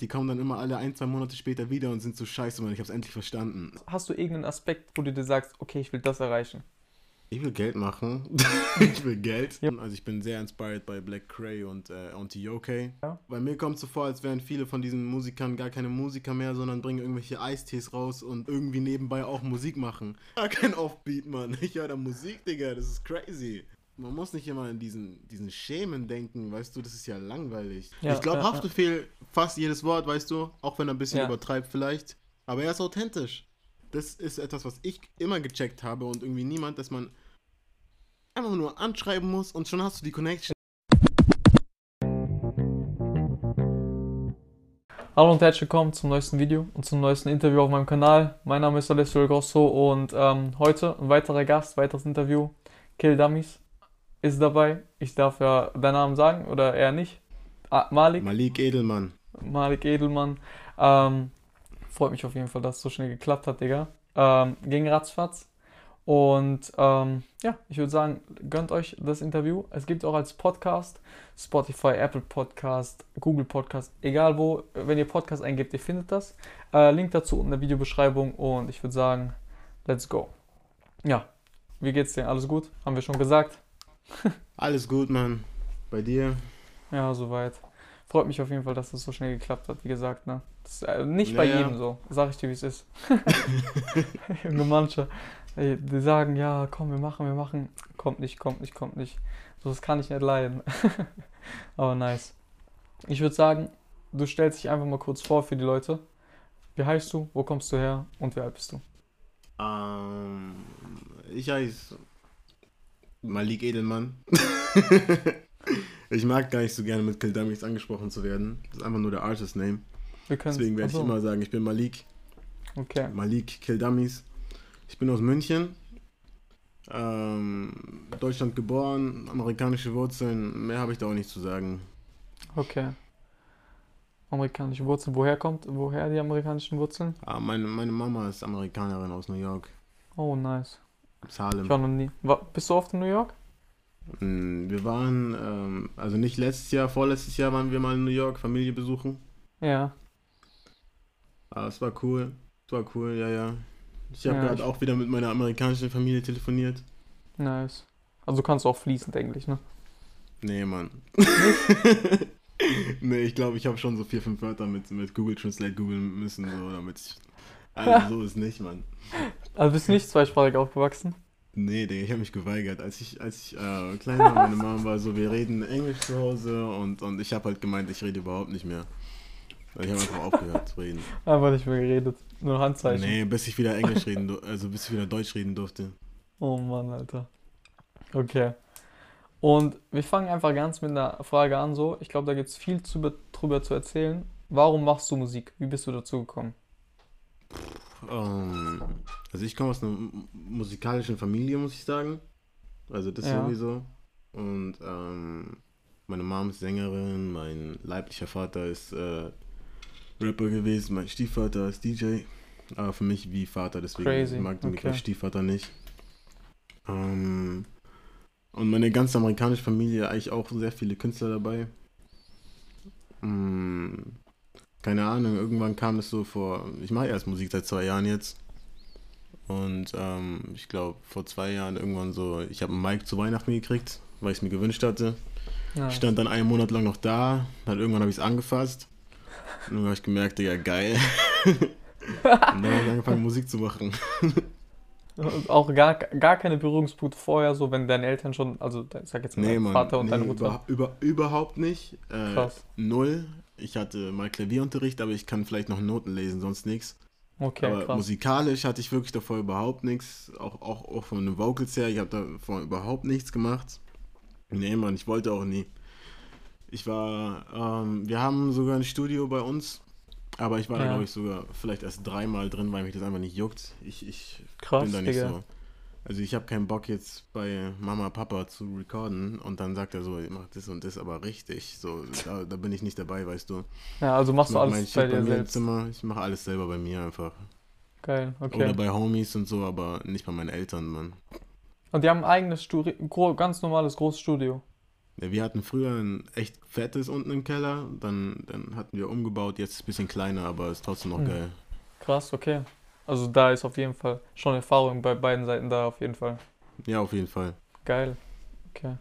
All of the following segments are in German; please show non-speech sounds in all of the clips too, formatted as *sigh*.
die kommen dann immer alle ein, zwei Monate später wieder und sind so scheiße, Mann, ich hab's endlich verstanden. Hast du irgendeinen Aspekt, wo du dir sagst, okay, ich will das erreichen? Ich will Geld machen. *laughs* ich will Geld. Ja. Also ich bin sehr inspired bei Black Cray und äh, Auntie Yoke. Ja. Bei mir kommt es so vor, als wären viele von diesen Musikern gar keine Musiker mehr, sondern bringen irgendwelche Eistees raus und irgendwie nebenbei auch Musik machen. Gar kein Offbeat, Mann. Ich höre da Musik, Digga. Das ist crazy. Man muss nicht immer in diesen, diesen Schemen denken, weißt du, das ist ja langweilig. Ja, ich glaube, ja, ja. Haftbefehl fast jedes Wort, weißt du, auch wenn er ein bisschen Ja. übertreibt vielleicht. Aber er ist authentisch. Das ist etwas, was ich immer gecheckt habe und irgendwie niemand, dass man einfach nur anschreiben muss und schon hast du die Connection. Hallo und herzlich willkommen zum neuesten Video und zum neuesten Interview auf meinem Kanal. Mein Name ist Alessio Grosso und ähm, heute ein weiterer Gast, weiteres Interview. Kill Dummies ist dabei. Ich darf ja deinen Namen sagen oder eher nicht. Ah, Malik, Malik Edelmann. Malik Edelmann. Ähm, freut mich auf jeden Fall, dass es so schnell geklappt hat, Digga. Ähm, ging ratzfatz. Und ähm, ja, ich würde sagen, gönnt euch das Interview. Es gibt auch als Podcast, Spotify, Apple Podcast, Google Podcast, egal wo. Wenn ihr Podcast eingebt, ihr findet das. Äh, Link dazu in der Videobeschreibung. Und ich würde sagen, let's go. Ja, wie geht's dir? Alles gut? Haben wir schon gesagt? *laughs* Alles gut, Mann. Bei dir? Ja, soweit. Freut mich auf jeden Fall, dass das so schnell geklappt hat, wie gesagt, ne? Das äh, nicht Ja, bei jedem so, sag ich dir, wie es ist. *laughs* Junge manche, ey, die sagen, ja, komm, wir machen, wir machen. Kommt nicht, kommt nicht, kommt nicht. So, das kann ich nicht leiden. *laughs* Aber nice. Ich würde sagen, du stellst dich einfach mal kurz vor für die Leute. Wie heißt du, wo kommst du her und wie alt bist du? Ähm, ich heiße Malik Edelmann. *laughs* ich mag gar nicht so gerne mit Kill Dummies angesprochen zu werden. Das ist einfach nur der Artist-Name. Deswegen werde ich Achso, immer sagen, ich bin Malik. Okay. Malik Kill Dummies. Ich bin aus München. Ähm, Deutschland geboren, amerikanische Wurzeln. Mehr habe ich da auch nicht zu sagen. Okay. Amerikanische Wurzeln. Woher kommt, woher die amerikanischen Wurzeln? Ah, meine, meine Mama ist Amerikanerin aus New York. Oh, nice. Ich war Salem. noch nie. Wa- Bist du oft in New York? Mm, Wir waren, ähm, also nicht letztes Jahr, vorletztes Jahr waren wir mal in New York, Familie besuchen. Ja. Aber es war cool. Es war cool, ja, ja. Ich habe Ja, gerade auch wieder mit meiner amerikanischen Familie telefoniert. Nice. Also kannst du auch fließend Englisch, ne? Nee, Mann. *laughs* nee, ich glaube, ich habe schon so vier, fünf Wörter mit, mit Google Translate googeln müssen, so, damit ich. Also, *laughs* so ist nicht, Mann. Also bist du nicht zweisprachig aufgewachsen? Nee, Digga, ich habe mich geweigert. Als ich, als ich äh, klein war, meine Mama war so, wir reden Englisch zu Hause und, und ich habe halt gemeint, ich rede überhaupt nicht mehr. Ich habe einfach aufgehört zu reden. *laughs* Einfach nicht mehr geredet. Nur Handzeichen. Nee, bis ich wieder Englisch reden, also bis ich wieder Deutsch reden durfte. Oh Mann, Alter. Okay. Und wir fangen einfach ganz mit einer Frage an, so. Ich glaube, da gibt es viel zu, drüber zu erzählen. Warum machst du Musik? Wie bist du dazu gekommen? Ähm, also ich komme aus einer musikalischen Familie, muss ich sagen. Also das Ja. sowieso. Und ähm, meine Mom ist Sängerin, mein leiblicher Vater ist äh, Rapper gewesen, mein Stiefvater ist DJ. Aber für mich wie Vater, deswegen Crazy, mag ich den okay. Stiefvater nicht. Ähm, und meine ganze amerikanische Familie, eigentlich auch sehr viele Künstler dabei. Mm, keine Ahnung, irgendwann kam es so vor, ich mache erst Musik seit zwei Jahren jetzt. Und ähm, ich glaube, vor zwei Jahren irgendwann so, ich habe einen Mic zu Weihnachten gekriegt, weil ich es mir gewünscht hatte. Ja. Ich stand dann einen Monat lang noch da, dann irgendwann habe ich es angefasst. Und dann habe ich gemerkt, Digga, geil. *laughs* Und dann habe ich angefangen, Musik zu machen. Und Auch gar, gar keine Berührungspunkte vorher, so wenn deine Eltern schon, also ich sag jetzt mal Nee, dein Mann, Vater und nee, deine Mutter. über, über, überhaupt nicht. Äh, Krass. Null. Ich hatte mal Klavierunterricht, aber ich kann vielleicht noch Noten lesen, sonst nichts. Okay, aber krass. musikalisch hatte ich wirklich davor überhaupt nichts. Auch, auch, auch von den Vocals her, ich habe davor überhaupt nichts gemacht. Nee, Mann, ich wollte auch nie. Ich war, ähm, wir haben sogar ein Studio bei uns, aber ich war da, Ja. glaube ich, sogar vielleicht erst dreimal drin, weil mich das einfach nicht juckt. Ich, ich Krass, bin da nicht Digga. so. Also ich habe keinen Bock jetzt bei Mama, Papa zu recorden und dann sagt er so, ich mach das und das aber richtig. So, da, da bin ich nicht dabei, weißt du. Ja, also machst du mein alles Shit bei dir mir im selbst. Zimmer. Ich mache alles selber bei mir einfach. Geil, Oder okay. bei Homies und so, aber nicht bei meinen Eltern, Mann. Und die haben ein eigenes Studio, gro ganz normales großes Studio. Ja, wir hatten früher ein echt fettes unten im Keller, dann, dann hatten wir umgebaut, jetzt ist es ein bisschen kleiner, aber ist trotzdem noch Hm. geil. Krass, okay. Also da ist auf jeden Fall schon Erfahrung bei beiden Seiten da, auf jeden Fall. Ja, auf jeden Fall. Geil. Okay.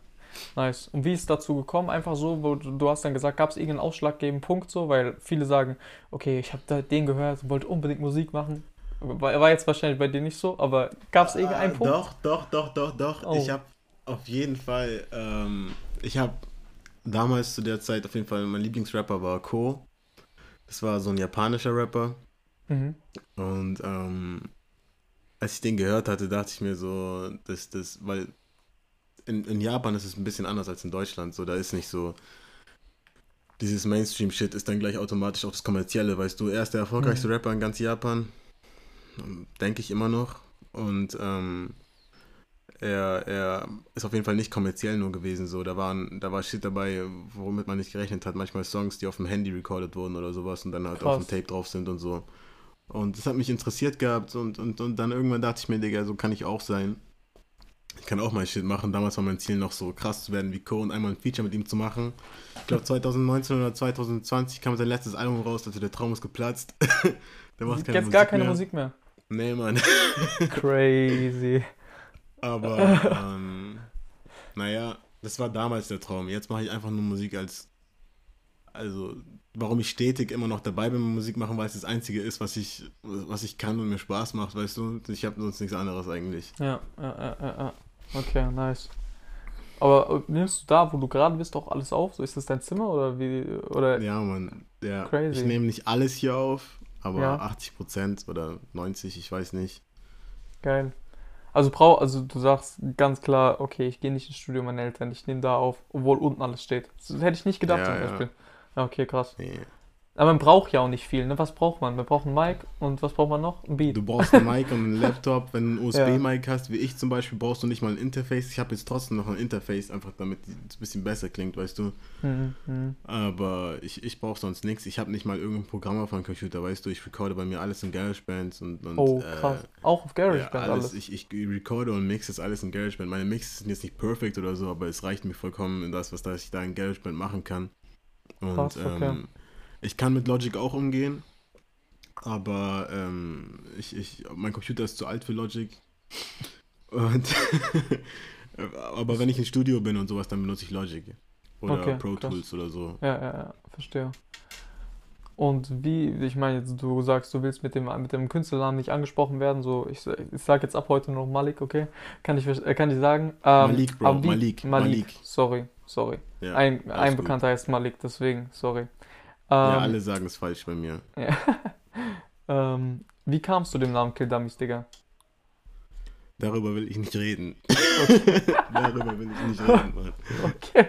Nice. Und wie ist es dazu gekommen? Einfach so, wo du, hast dann gesagt, gab es irgendeinen ausschlaggebenden Punkt so? Weil viele sagen, okay, ich habe da den gehört, wollte unbedingt Musik machen. War, war jetzt wahrscheinlich bei dir nicht so, aber gab es irgendeinen Ah, Punkt? Doch, doch, doch, doch, doch. Oh. Ich habe auf jeden Fall, ähm, ich habe damals zu der Zeit auf jeden Fall, mein Lieblingsrapper war Ko. Das war so ein japanischer Rapper. Mhm. Und ähm, als ich den gehört hatte, dachte ich mir so, dass das, weil in, in Japan ist es ein bisschen anders als in Deutschland. So, da ist nicht so, dieses Mainstream-Shit ist dann gleich automatisch auch das Kommerzielle, weißt du. Er ist der erfolgreichste Mhm. Rapper in ganz Japan. Denke ich immer noch. Und ähm, er, er ist auf jeden Fall nicht kommerziell nur gewesen. So, da waren, da war Shit dabei, womit man nicht gerechnet hat. Manchmal Songs, die auf dem Handy recorded wurden oder sowas und dann halt auf dem Krass. Tape drauf sind und so. Und das hat mich interessiert gehabt und, und, und dann irgendwann dachte ich mir, Digga, so kann ich auch sein. Ich kann auch mal Shit machen. Damals war mein Ziel noch so krass zu werden wie Co. und einmal ein Feature mit ihm zu machen. Ich glaube 2019 oder 2020 kam sein letztes Album raus, also der Traum ist geplatzt. *laughs* der macht keine Jetzt Musik gar keine mehr. Musik mehr. Nee, Mann. *laughs* Crazy. Aber, ähm, naja, das war damals der Traum. Jetzt mache ich einfach nur Musik als, also, warum ich stetig immer noch dabei bin Musik machen, weil es das Einzige ist, was ich, was ich kann und mir Spaß macht, weißt du? Ich habe sonst nichts anderes eigentlich. Ja, ja, ja, ja. Okay, nice. Aber äh, nimmst du da, wo du gerade bist, auch alles auf? So ist das dein Zimmer oder wie? Oder Ja, Mann. Ja, Crazy. ich nehme nicht alles hier auf, aber Ja. 80 Prozent oder 90, ich weiß nicht. geil. Also brau, also du sagst ganz klar, okay, ich gehe nicht ins Studio meiner Eltern, ich nehme da auf, obwohl unten alles steht. Das hätte ich nicht gedacht Ja, zum. Beispiel. Ja, okay, krass. Nee. Aber man braucht ja auch nicht viel, ne? Was braucht man? Man braucht ein Mic und was braucht man noch? Ein Beat. Du brauchst ein Mic und einen *laughs* Laptop. Wenn du ein USB-Mic hast, wie ich zum Beispiel, brauchst du nicht mal ein Interface. Ich habe jetzt trotzdem noch ein Interface, einfach damit es ein bisschen besser klingt, weißt du. Mhm, mhm. Aber ich, ich brauche sonst nichts. Ich habe nicht mal irgendein Programm auf meinem Computer, weißt du. Ich recorde bei mir alles in GarageBand und, und Oh, äh, krass. Auch auf ja, GarageBand alles. alles. Ich, ich recorde und mixe das alles in GarageBand. Meine Mixes sind jetzt nicht perfekt oder so, aber es reicht mir vollkommen in das, was ich da in GarageBand machen kann. Und Krass, okay. ähm, ich kann mit Logic auch umgehen, aber ähm, ich, ich, mein Computer ist zu alt für Logic. Und *laughs* aber wenn ich im Studio bin und sowas, dann benutze ich Logic. Oder Okay, Pro krass. Tools oder so. Ja, ja, ja, verstehe. Und wie, ich meine, jetzt, du sagst, du willst mit dem, mit dem Künstlernamen nicht angesprochen werden, so, ich, ich sage jetzt ab heute nur noch Malik, okay? Kann ich, kann ich sagen? Ähm, Malik, Bro, wie- Malik, Malik, Malik. sorry, sorry. Ja, ein ein gut. Bekannter heißt Malik, deswegen, sorry. ja, Ähm, alle sagen es falsch bei mir. *laughs* ja. ähm, wie kamst du dem Namen Kill Dummies, Digga? Darüber will ich nicht reden. *laughs* Darüber will ich nicht reden, Mann. Okay.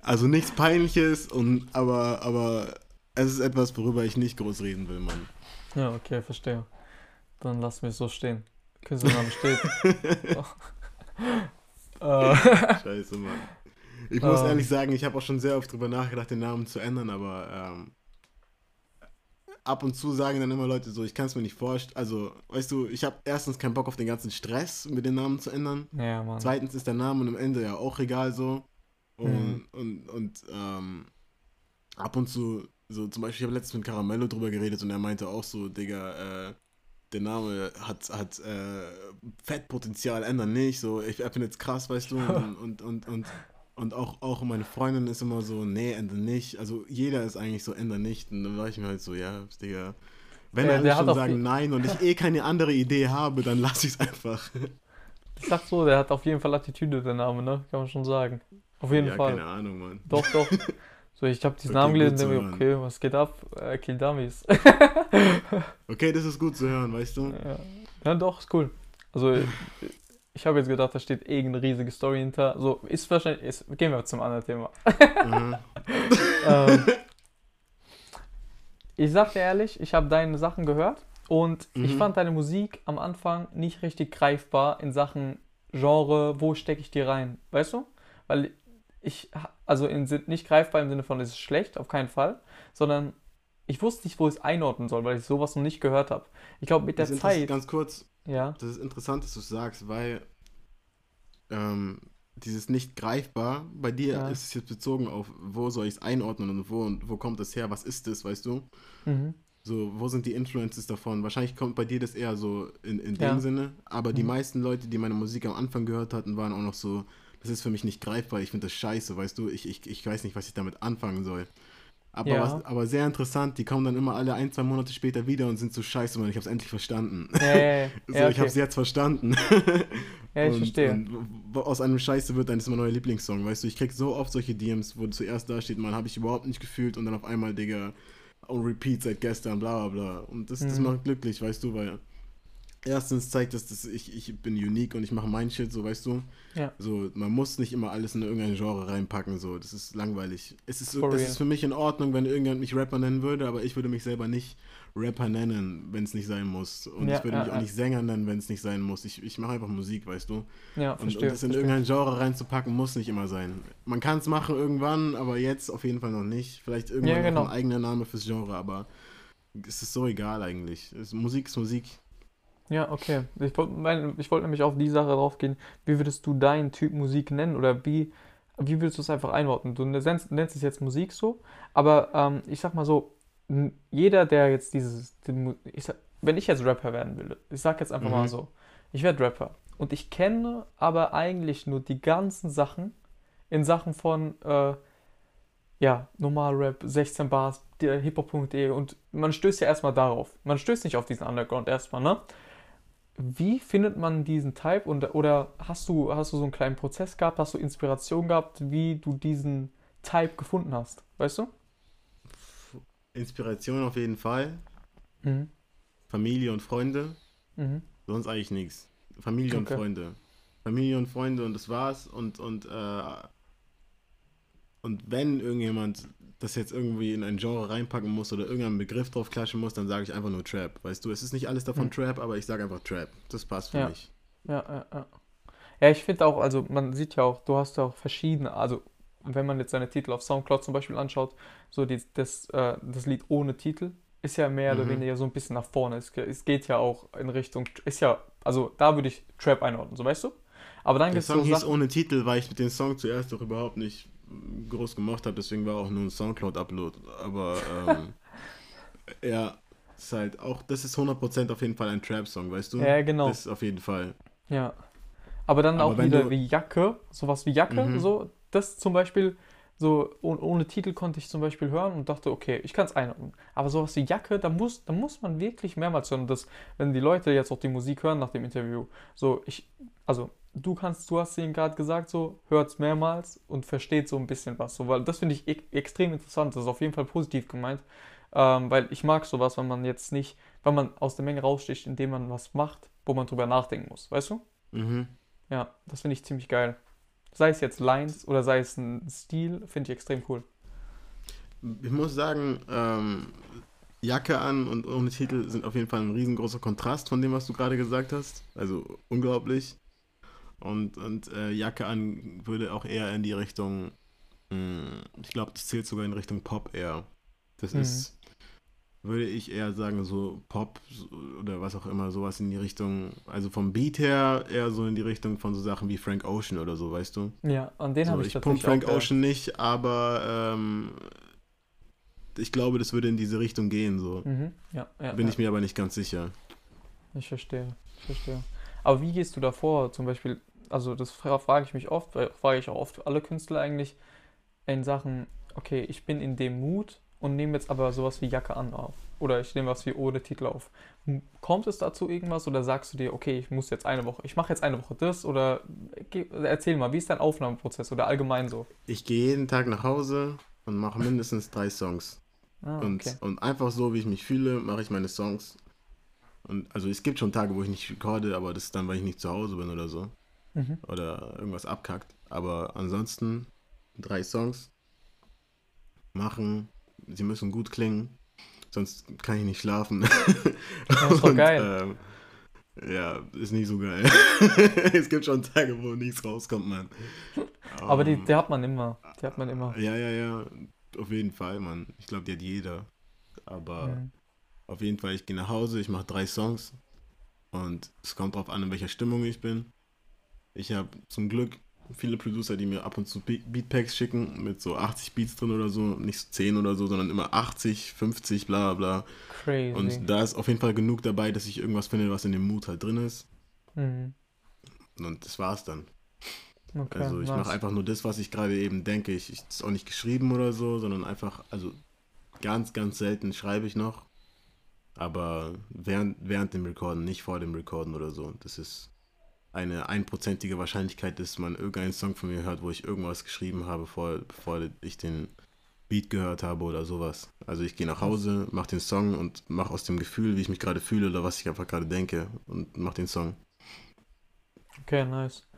Also nichts Peinliches, und, aber, aber es ist etwas, worüber ich nicht groß reden will, Mann. Ja, okay, verstehe. Dann lass mich so stehen. Künstlername steht. *laughs* äh, Scheiße, Mann. Ich muss Ähm. ehrlich sagen, ich habe auch schon sehr oft drüber nachgedacht, den Namen zu ändern, aber ähm, ab und zu sagen dann immer Leute so, ich kann es mir nicht vorstellen. Also, weißt du, ich habe erstens keinen Bock auf den ganzen Stress, mir den Namen zu ändern. ja, Mann. Zweitens ist der Name am Ende ja auch egal so. Und, Mhm. und, und ähm, ab und zu, so zum Beispiel, ich habe letztens mit Caramello drüber geredet und er meinte auch so, Digga, äh, der Name hat, hat äh, Fettpotenzial, ändern nicht. So, ich finde jetzt krass, weißt du, und, *laughs* und, und, und, und auch, auch meine Freundin ist immer so, nee, ändern nicht. Also jeder ist eigentlich so, ändern nicht. Und dann war ich mir halt so, ja, Digga. Wenn Ja, alle schon sagen nein und ich eh keine andere Idee habe, dann lasse ich es einfach. Ich sag so, der hat auf jeden Fall Attitüde, der Name, ne? Kann man schon sagen. Auf jeden ja, Fall. keine Ahnung, Mann. Doch, doch. *laughs* So, ich habe diesen Okay, Namen gelesen denke mir, okay, was geht ab? Äh, Kill Dummies. Okay, das ist gut zu hören, weißt du? ja. ja, doch, ist cool. Also, *laughs* ich, ich habe jetzt gedacht, da steht irgendeine riesige Story hinter. So, ist wahrscheinlich, ist, gehen wir zum anderen Thema. Mhm. *laughs* ähm, ich sag dir ehrlich, ich habe deine Sachen gehört und ich Mhm. fand deine Musik am Anfang nicht richtig greifbar in Sachen Genre, wo stecke ich die rein, weißt du? Weil ich, also in, nicht greifbar im Sinne von, es ist schlecht, auf keinen Fall, sondern ich wusste nicht, wo ich es einordnen soll, weil ich sowas noch nicht gehört habe. Ich glaube, mit der Zeit, Ganz kurz, ja, das ist interessant, dass du es sagst, weil ähm, dieses nicht greifbar. Bei dir Ja. ist es jetzt bezogen auf, wo soll ich es einordnen und wo und wo kommt es her, was ist es, weißt du? Mhm. So, wo sind die Influences davon? Wahrscheinlich kommt bei dir das eher so in, in Ja. dem Sinne, aber die Mhm. meisten Leute, die meine Musik am Anfang gehört hatten, waren auch noch so, das ist für mich nicht greifbar, ich finde das scheiße, weißt du, ich, ich, ich weiß nicht, was ich damit anfangen soll. Aber, Ja. was, aber sehr interessant, die kommen dann immer alle ein, zwei Monate später wieder und sind so scheiße, Mann, ich hab's endlich verstanden. Ja. *laughs* So, ja, ich hab's okay. jetzt verstanden. *laughs* ja ich und, verstehe. Und aus einem Scheiße wird dann ist mein neuer Lieblingssong, weißt du, ich krieg so oft solche DMs, wo zuerst da steht, man, habe ich überhaupt nicht gefühlt und dann auf einmal, Digga, on repeat seit gestern, bla bla bla. Und das, das Mhm. macht glücklich, weißt du, weil erstens zeigt das, dass ich, ich bin unique und ich mache mein Shit, so, weißt du. Ja. So, man muss nicht immer alles in irgendein Genre reinpacken, so, das ist langweilig. Es ist, For es real. ist für mich in Ordnung, wenn irgendjemand mich Rapper nennen würde, aber ich würde mich selber nicht Rapper nennen, wenn es nicht sein muss. Und Ja, ich würde ja, mich auch nicht Sänger nennen, wenn es nicht sein muss. Ich, ich mache einfach Musik, weißt du. Ja, Und, verstehe. und das in verstehe. irgendein Genre reinzupacken, muss nicht immer sein. Man kann es machen irgendwann, aber jetzt auf jeden Fall noch nicht. Vielleicht irgendwann Ja, genau. noch ein eigener Name fürs Genre, aber es ist so egal eigentlich. Es, Musik ist Musik. Ja, okay. Ich wollte ich wollte nämlich auf die Sache drauf gehen. Wie würdest du deinen Typ Musik nennen oder wie, wie würdest du es einfach einordnen? Du nennst, nennst es jetzt Musik so, aber ähm, ich sag mal so, jeder, der jetzt dieses, den, ich sag, wenn ich jetzt Rapper werden will, ich sag jetzt einfach Mhm. mal so, ich werde Rapper und ich kenne aber eigentlich nur die ganzen Sachen in Sachen von, äh, ja, Normal-Rap, 16 Bars, hiphop.de und man stößt ja erstmal darauf. Man stößt nicht auf diesen Underground erstmal, ne? Wie findet man diesen Type und, oder hast du, hast du so einen kleinen Prozess gehabt, hast du Inspiration gehabt, wie du diesen Type gefunden hast? Weißt du? Inspiration auf jeden Fall. Mhm. Familie und Freunde. Mhm. Sonst eigentlich nichts. Familie und Okay. Freunde. Familie und Freunde und das war's. Und, und, äh, und wenn irgendjemand das jetzt irgendwie in ein Genre reinpacken muss oder irgendeinen Begriff drauf klatschen muss, dann sage ich einfach nur Trap. Weißt du, es ist nicht alles davon Hm. Trap, aber ich sage einfach Trap. Das passt für Ja. mich. Ja, ja, ja. Ja, ich finde auch, also man sieht ja auch, du hast ja auch verschiedene, also wenn man jetzt seine Titel auf Soundcloud zum Beispiel anschaut, so die, das, äh, das Lied ohne Titel ist ja mehr oder Mhm. weniger so ein bisschen nach vorne. Es, es geht ja auch in Richtung, ist ja, also da würde ich Trap einordnen, so weißt du? Aber dann Der Song so hieß Sachen, ohne Titel, weil ich mit dem Song zuerst doch überhaupt nicht groß gemacht habe, deswegen war auch nur ein Soundcloud-Upload. Aber ähm, *laughs* ja, ist halt auch, das ist 100% auf jeden Fall ein Trap-Song, weißt du? Ja, genau. Das ist auf jeden Fall. ja. Aber dann Aber auch wieder du- wie Jacke, sowas wie Jacke, Mhm. so, das zum Beispiel, so oh- ohne Titel konnte ich zum Beispiel hören und dachte, okay, ich kann es einordnen. Aber sowas wie Jacke, da muss, da muss man wirklich mehrmals hören. Das, wenn die Leute jetzt auch die Musik hören nach dem Interview, so ich, also du kannst, du hast ihnen gerade gesagt, so hört es mehrmals und versteht so ein bisschen was. So, weil das finde ich e extrem interessant. Das ist auf jeden Fall positiv gemeint. Ähm, weil ich mag sowas, wenn man jetzt nicht, wenn man aus der Menge raussticht, indem man was macht, wo man drüber nachdenken muss, weißt du? Mhm. Ja, das finde ich ziemlich geil. Sei es jetzt Lines oder sei es ein Stil, finde ich extrem cool. Ich muss sagen, ähm, Jacke an und ohne Titel sind auf jeden Fall ein riesengroßer Kontrast von dem, was du gerade gesagt hast. Also unglaublich. Und, und äh, Jacke an würde auch eher in die Richtung, mh, ich glaube, das zählt sogar in Richtung Pop eher. Das Mhm. ist, würde ich eher sagen, so Pop oder was auch immer, sowas in die Richtung, also vom Beat her eher so in die Richtung von so Sachen wie Frank Ocean oder so, weißt du? Ja, an den So, habe ich ich tatsächlich Frank auch, Ocean nicht, aber ähm, ich glaube, das würde in diese Richtung gehen. So. Mhm, ja, ja, Bin ja. ich mir aber nicht ganz sicher. Ich verstehe, ich verstehe. Aber wie gehst du davor? Zum Beispiel, also das fra- frage ich mich oft, weil frage ich auch oft alle Künstler eigentlich in Sachen, okay, ich bin in dem Mut und nehme jetzt aber sowas wie Jacke an auf. Oder ich nehme was wie ohne Titel auf. Kommt es dazu irgendwas oder sagst du dir, okay, ich muss jetzt eine Woche, ich mache jetzt eine Woche das oder erzähl mal, wie ist dein Aufnahmeprozess oder allgemein so? Ich gehe jeden Tag nach Hause und mache mindestens drei Songs. Ah, Und, okay. und einfach so, wie ich mich fühle, mache ich meine Songs. Und also es gibt schon Tage, wo ich nicht recorde, aber das ist dann, weil ich nicht zu Hause bin oder so. Mhm. Oder irgendwas abkackt. Aber ansonsten drei Songs machen. Sie müssen gut klingen. Sonst kann ich nicht schlafen. Ja, ist *laughs* doch geil. Ähm, ja, ist nicht so geil. *laughs* es gibt schon Tage, wo nichts rauskommt, Mann. Aber die, Ähm, die hat man immer. Die hat man immer. Ja, ja, ja. Auf jeden Fall, Mann. Ich glaube, die hat jeder. Aber Mhm. auf jeden Fall, ich gehe nach Hause, ich mache drei Songs. Und es kommt drauf an, in welcher Stimmung ich bin. Ich habe zum Glück viele Producer, die mir ab und zu Beatpacks schicken mit so 80 Beats drin oder so, nicht so 10 oder so, sondern immer 80, 50, bla bla. Crazy. Und da ist auf jeden Fall genug dabei, dass ich irgendwas finde, was in dem Mut halt drin ist. Mhm. Und das war's dann. Okay, also ich mache einfach nur das, was ich gerade eben denke. Ich, ich ist auch nicht geschrieben oder so, sondern einfach, also ganz, ganz selten schreibe ich noch. Aber während, während dem Recorden, nicht vor dem Recorden oder so. Das ist eine einprozentige Wahrscheinlichkeit, dass man irgendeinen Song von mir hört, wo ich irgendwas geschrieben habe, bevor, bevor ich den Beat gehört habe oder sowas. Also ich gehe nach Hause, mache den Song und mache aus dem Gefühl, wie ich mich gerade fühle oder was ich einfach gerade denke und mache den Song. Okay, nice.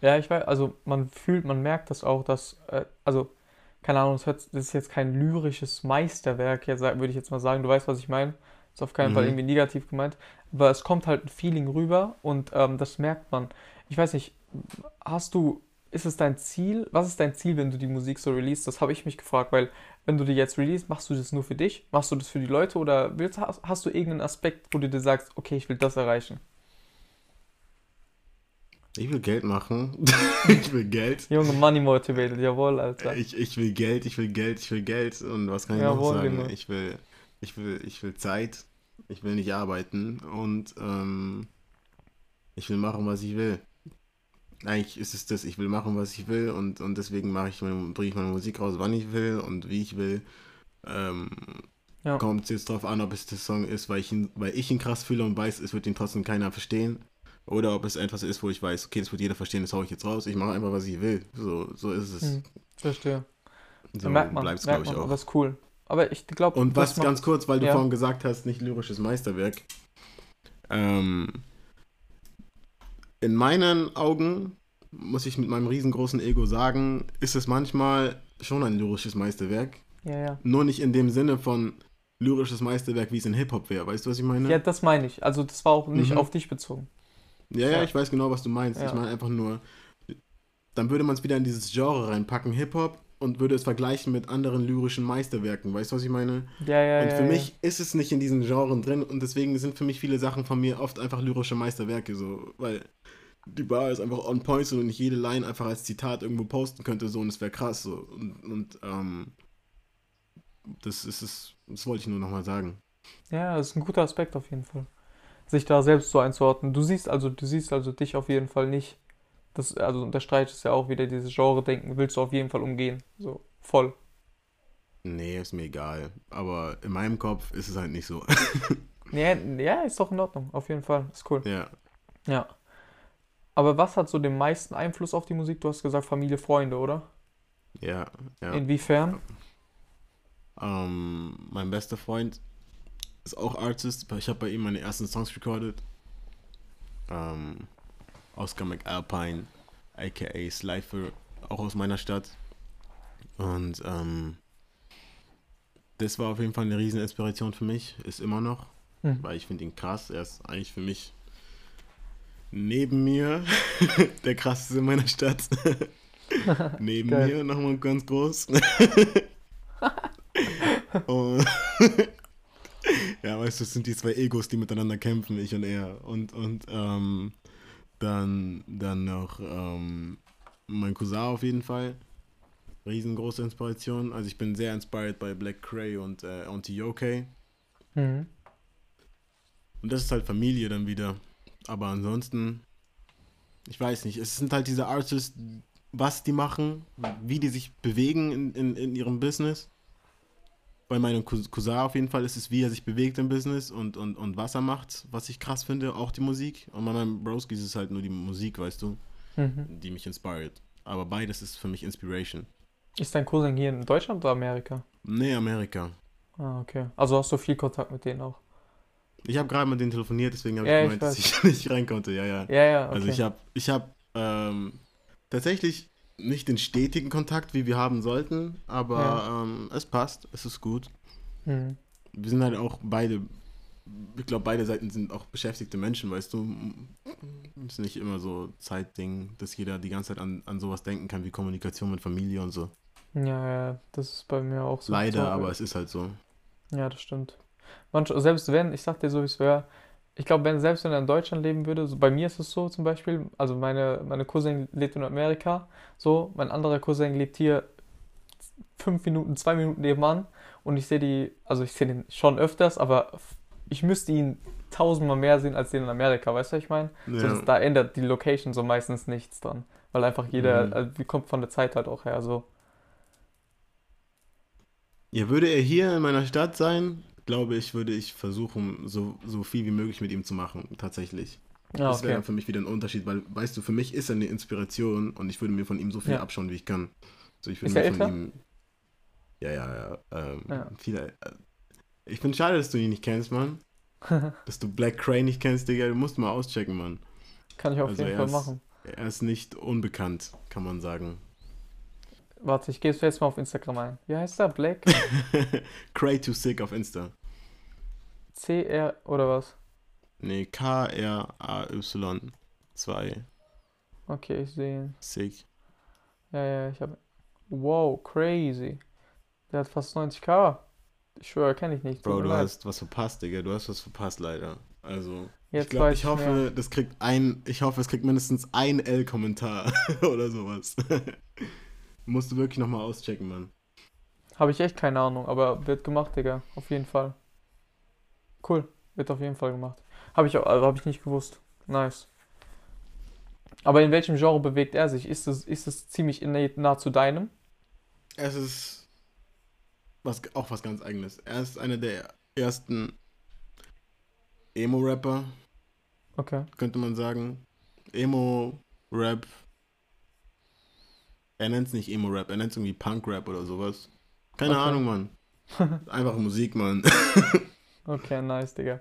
Ja, ich weiß, also man fühlt, man merkt das auch, dass, äh, also, keine Ahnung, das, ist jetzt kein lyrisches Meisterwerk, jetzt würde ich jetzt mal sagen, du weißt, was ich meine. Ist auf keinen mhm. Fall irgendwie negativ gemeint, aber es kommt halt ein Feeling rüber und ähm, das merkt man. Ich weiß nicht, hast du, ist es dein Ziel, was ist dein Ziel, wenn du die Musik so release? Das habe ich mich gefragt, weil wenn du die jetzt release, machst du das nur für dich? Machst du das für die Leute oder willst, hast, hast du irgendeinen Aspekt, wo du dir sagst, okay, ich will das erreichen? Ich will Geld machen. *laughs* ich will Geld. Junge, Money motivated, jawohl, Alter. Ich, ich will Geld, ich will Geld, ich will Geld. Und was kann ich jawohl, noch sagen? Genau. Ich will, ich will, ich will Zeit. Ich will nicht arbeiten. Und ähm, ich will machen, was ich will. Eigentlich ist es das, ich will machen, was ich will und, und deswegen mache ich meine, bringe ich meine Musik raus, wann ich will und wie ich will. Ähm, ja. Kommt es jetzt drauf an, ob es der Song ist, weil ich, ihn, weil ich ihn krass fühle und weiß, es wird ihn trotzdem keiner verstehen. Oder ob es etwas ist, wo ich weiß, okay, das wird jeder verstehen, das haue ich jetzt raus. Ich mache einfach, was ich will. So, so ist es. Hm, verstehe. So merkt man, bleibt's, merkt man, ich, auch. Das ist cool. Aber ich glaube. Und was ganz kurz, weil du ja. vorhin gesagt hast, nicht lyrisches Meisterwerk. Ähm, in meinen Augen, muss ich mit meinem riesengroßen Ego sagen, ist es manchmal schon ein lyrisches Meisterwerk. Ja, ja. Nur nicht in dem Sinne von lyrisches Meisterwerk, wie es in Hip-Hop wäre. Weißt du, was ich meine? Ja, das meine ich. Also, das war auch nicht mhm. auf dich bezogen. Ja, ja, ich weiß genau, was du meinst. Ja. Ich meine einfach nur, dann würde man es wieder in dieses Genre reinpacken, Hip-Hop, und würde es vergleichen mit anderen lyrischen Meisterwerken. Weißt du, was ich meine? Ja, ja, Und für ja, mich ja. ist es nicht in diesen Genren drin und deswegen sind für mich viele Sachen von mir oft einfach lyrische Meisterwerke, so, weil die Bar ist einfach on point so, und nicht jede Line einfach als Zitat irgendwo posten könnte, so, und es wäre krass, so. Und, und ähm, das ist es, das wollte ich nur nochmal sagen. Ja, das ist ein guter Aspekt auf jeden Fall sich da selbst so einzuordnen. Du siehst also, du siehst also dich auf jeden Fall nicht. Das, also unterstreicht es ja auch wieder dieses Genre-Denken, willst du auf jeden Fall umgehen. So, voll. Nee, ist mir egal. Aber in meinem Kopf ist es halt nicht so. *laughs* ja, ja, ist doch in Ordnung. Auf jeden Fall. Ist cool. Ja. Ja. Aber was hat so den meisten Einfluss auf die Musik? Du hast gesagt Familie, Freunde, oder? Ja, ja. Inwiefern? Ähm, mein bester Freund ist auch Artist. Ich habe bei ihm meine ersten Songs recorded. Ähm, Oscar McAlpine, aka Slifer, auch aus meiner Stadt. Und ähm, das war auf jeden Fall eine riesen Inspiration für mich, ist immer noch, hm. weil ich finde ihn krass. Er ist eigentlich für mich neben mir *laughs* der krasseste in meiner Stadt. *laughs* neben Geil. mir nochmal ganz groß. *laughs* und ja, weißt du, es sind die zwei Egos, die miteinander kämpfen, ich und er. Und, und ähm, dann, dann noch ähm, mein Cousin auf jeden Fall. Riesengroße Inspiration. Also ich bin sehr inspired bei Black Cray und äh, Auntie Yoke. Mhm. Und das ist halt Familie dann wieder. Aber ansonsten, ich weiß nicht, es sind halt diese Artists, was die machen, wie die sich bewegen in, in, in ihrem Business bei meinem Cousin auf jeden Fall ist es, wie er sich bewegt im Business und, und, und was er macht, was ich krass finde, auch die Musik. Und bei meinem Broski ist es halt nur die Musik, weißt du, mhm. die mich inspiriert. Aber beides ist für mich Inspiration. Ist dein Cousin hier in Deutschland oder Amerika? Nee, Amerika. Ah, okay. Also hast du viel Kontakt mit denen auch? Ich habe gerade mit denen telefoniert, deswegen habe ja, ich gemeint, ich dass *laughs* ich nicht rein konnte. Ja, ja. Ja, ja. Also okay. Also ich habe ich hab, ähm, tatsächlich nicht den stetigen Kontakt, wie wir haben sollten, aber ja. ähm, es passt, es ist gut. Mhm. Wir sind halt auch beide, ich glaube, beide Seiten sind auch beschäftigte Menschen, weißt du. Es ist nicht immer so Zeitding, dass jeder die ganze Zeit an, an sowas denken kann, wie Kommunikation mit Familie und so. Ja, ja, das ist bei mir auch so. Leider, aber es ist halt so. Ja, das stimmt. Manch, selbst wenn, ich sag dir so, wie es wäre, ich glaube, wenn, selbst wenn er in Deutschland leben würde, so bei mir ist es so zum Beispiel, also meine, meine Cousin lebt in Amerika, so, mein anderer Cousin lebt hier fünf Minuten, zwei Minuten nebenan und ich sehe die, also ich sehe den schon öfters, aber ich müsste ihn tausendmal mehr sehen als den in Amerika, weißt du, was ich meine? Ja. So, da ändert die Location so meistens nichts dran, weil einfach jeder, Mhm. also, die kommt von der Zeit halt auch her, so. Ja, würde er hier in meiner Stadt sein, glaube ich, würde ich versuchen, so, so viel wie möglich mit ihm zu machen, tatsächlich. Ja, Das wäre okay. dann für mich wieder ein Unterschied, weil, weißt du, für mich ist er eine Inspiration und ich würde mir von ihm so viel Ja. abschauen, wie ich kann. So, ich würde mir er von ihm. Ja, ja, ja. Ähm, Ja. Viele, äh, ich finde schade, dass du ihn nicht kennst, Mann. *laughs* Dass du Black Crane nicht kennst, Digga. Du musst mal auschecken, Mann. Kann ich auf Also jeden er Fall ist- machen. Er ist nicht unbekannt, kann man sagen. Warte, ich gehe jetzt mal auf Instagram ein. Wie heißt der? Black? *laughs* Cray to Sick auf Insta. CR oder was? Nee, K-R-A-Y 2 Okay, ich sehe ihn. Sick. Ja, ja, ich habe. Wow, crazy. Der hat fast 90k. Ich schwöre, kenne ich nicht. Bro, du leid. hast was verpasst, Digga. Du hast was verpasst, leider. Also, Jetzt ich, glaub, ich hoffe, mehr. das kriegt ein, ich hoffe, es kriegt mindestens ein L-Kommentar *laughs* oder sowas. *laughs* Musst du wirklich nochmal auschecken, Mann. Habe ich echt keine Ahnung, aber wird gemacht, Digga. Auf jeden Fall. Cool. Wird auf jeden Fall gemacht. Habe ich, also habe ich nicht gewusst. Nice. Aber in welchem Genre bewegt er sich? Ist es, ist es ziemlich nah, nah zu deinem? Es ist was, auch was ganz eigenes. Er ist einer der ersten Emo-Rapper, Okay. könnte man sagen. Emo-Rap. Er nennt es nicht Emo-Rap, er nennt es irgendwie Punk-Rap oder sowas. Keine Okay. Ahnung, Mann. *laughs* Einfache Musik, Mann. Okay, nice, Digga.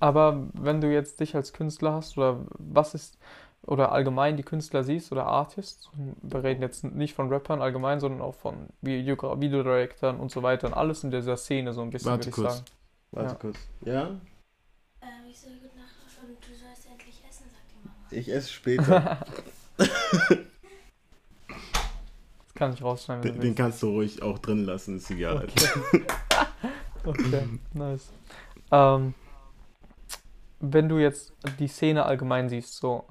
Aber wenn du jetzt dich als Künstler hast, oder was ist, oder allgemein die Künstler siehst, oder Artists, wir reden jetzt nicht von Rappern allgemein, sondern auch von Video- Videodirectern und so weiter und alles in dieser Szene so ein bisschen, Warte würde ich kurz. sagen. Warte Ja. kurz. Ja? Ähm, ich soll gut Nacht und du sollst endlich essen, sagt die Mama. Ich esse später. *laughs* *laughs* Das kann ich rausschneiden, den, den kannst du ruhig auch drin lassen, ist egal. Okay. *laughs* Okay, nice. Ähm, wenn du jetzt die Szene allgemein siehst, so,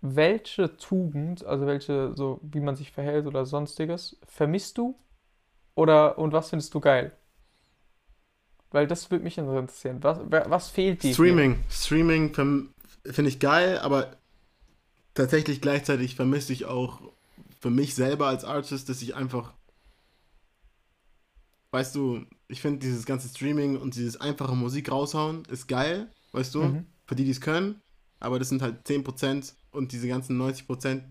welche Tugend, also welche, so, wie man sich verhält oder sonstiges, vermisst du? Oder, und was findest du geil? Weil das würde mich interessieren. Was, was fehlt dir? Streaming. Streaming finde ich geil, aber tatsächlich gleichzeitig vermisse ich auch für mich selber als Artist, dass ich einfach. Weißt du, ich finde dieses ganze Streaming und dieses einfache Musik raushauen ist geil, weißt du, Mhm. für die, die es können, aber das sind halt 10% und diese ganzen 90%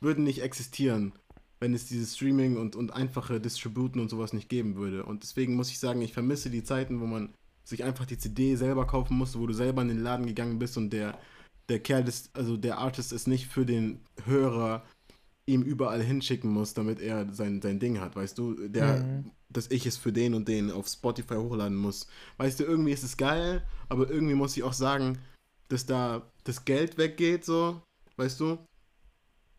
würden nicht existieren, wenn es dieses Streaming und, und einfache Distributen und sowas nicht geben würde. Und deswegen muss ich sagen, ich vermisse die Zeiten, wo man sich einfach die CD selber kaufen musste, wo du selber in den Laden gegangen bist und der, der Kerl ist, also der Artist ist nicht für den Hörer ihm überall hinschicken muss, damit er sein, sein Ding hat, weißt du? Der, Mhm. dass ich es für den und den auf Spotify hochladen muss. Weißt du, irgendwie ist es geil, aber irgendwie muss ich auch sagen, dass da das Geld weggeht, so, weißt du?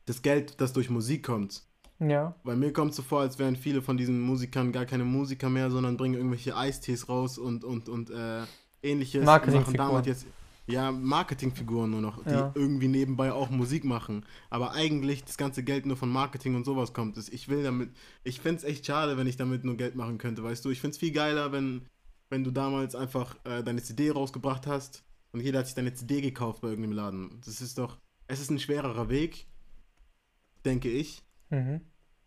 Das Geld, das durch Musik kommt. Ja, Bei mir kommt es so vor, als wären viele von diesen Musikern gar keine Musiker mehr, sondern bringen irgendwelche Eistees raus und, und, und äh, ähnliches. Marketingfiguren. Machen damit jetzt, ja, Marketingfiguren nur noch, die Ja. irgendwie nebenbei auch Musik machen. Aber eigentlich das ganze Geld nur von Marketing und sowas kommt. Ich will damit, ich find's echt schade, wenn ich damit nur Geld machen könnte, weißt du. Ich find's viel geiler, wenn, wenn du damals einfach äh, deine CD rausgebracht hast und jeder hat sich deine CD gekauft bei irgendeinem Laden. Das ist doch, es ist ein schwererer Weg, denke ich. mhm.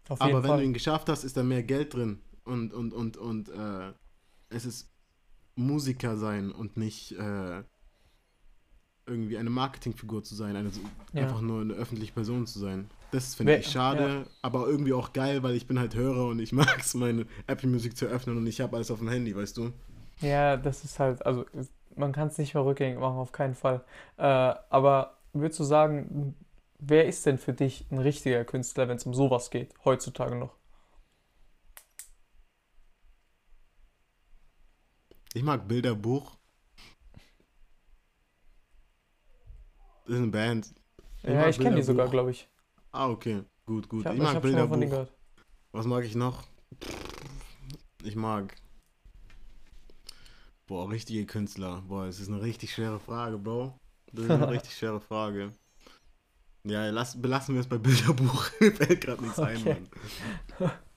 Auf jeden Aber wenn Fall. du ihn geschafft hast, ist da mehr Geld drin. Und, und, und, und äh, es ist Musiker sein und nicht äh, irgendwie eine Marketingfigur zu sein, eine, Ja. einfach nur eine öffentliche Person zu sein. Das finde ich schade, aber irgendwie auch geil, weil ich bin halt Hörer und ich *laughs* mag es, meine Apple Music zu öffnen und ich habe alles auf dem Handy, weißt du? Ja, das ist halt, also man kann es nicht mehr rückgängig machen, auf keinen Fall. Äh, aber würdest du sagen, wer ist denn für dich ein richtiger Künstler, wenn es um sowas geht, heutzutage noch? Ich mag Bilderbuch. Das ist eine Band. ja, mag ich kenne die sogar, glaube ich. Ah, okay. Gut, gut. Ich habe ich ich mag hab schon mal von denen Bilderbuch. gehört. Was mag ich noch? Ich mag. Boah, richtige Künstler. Boah, das ist eine richtig schwere Frage, Bro. Das ist eine *laughs* richtig schwere Frage. Ja, lass, belassen wir es bei Bilderbuch. *laughs* Fällt gerade nichts ein, Okay. Mann. *laughs*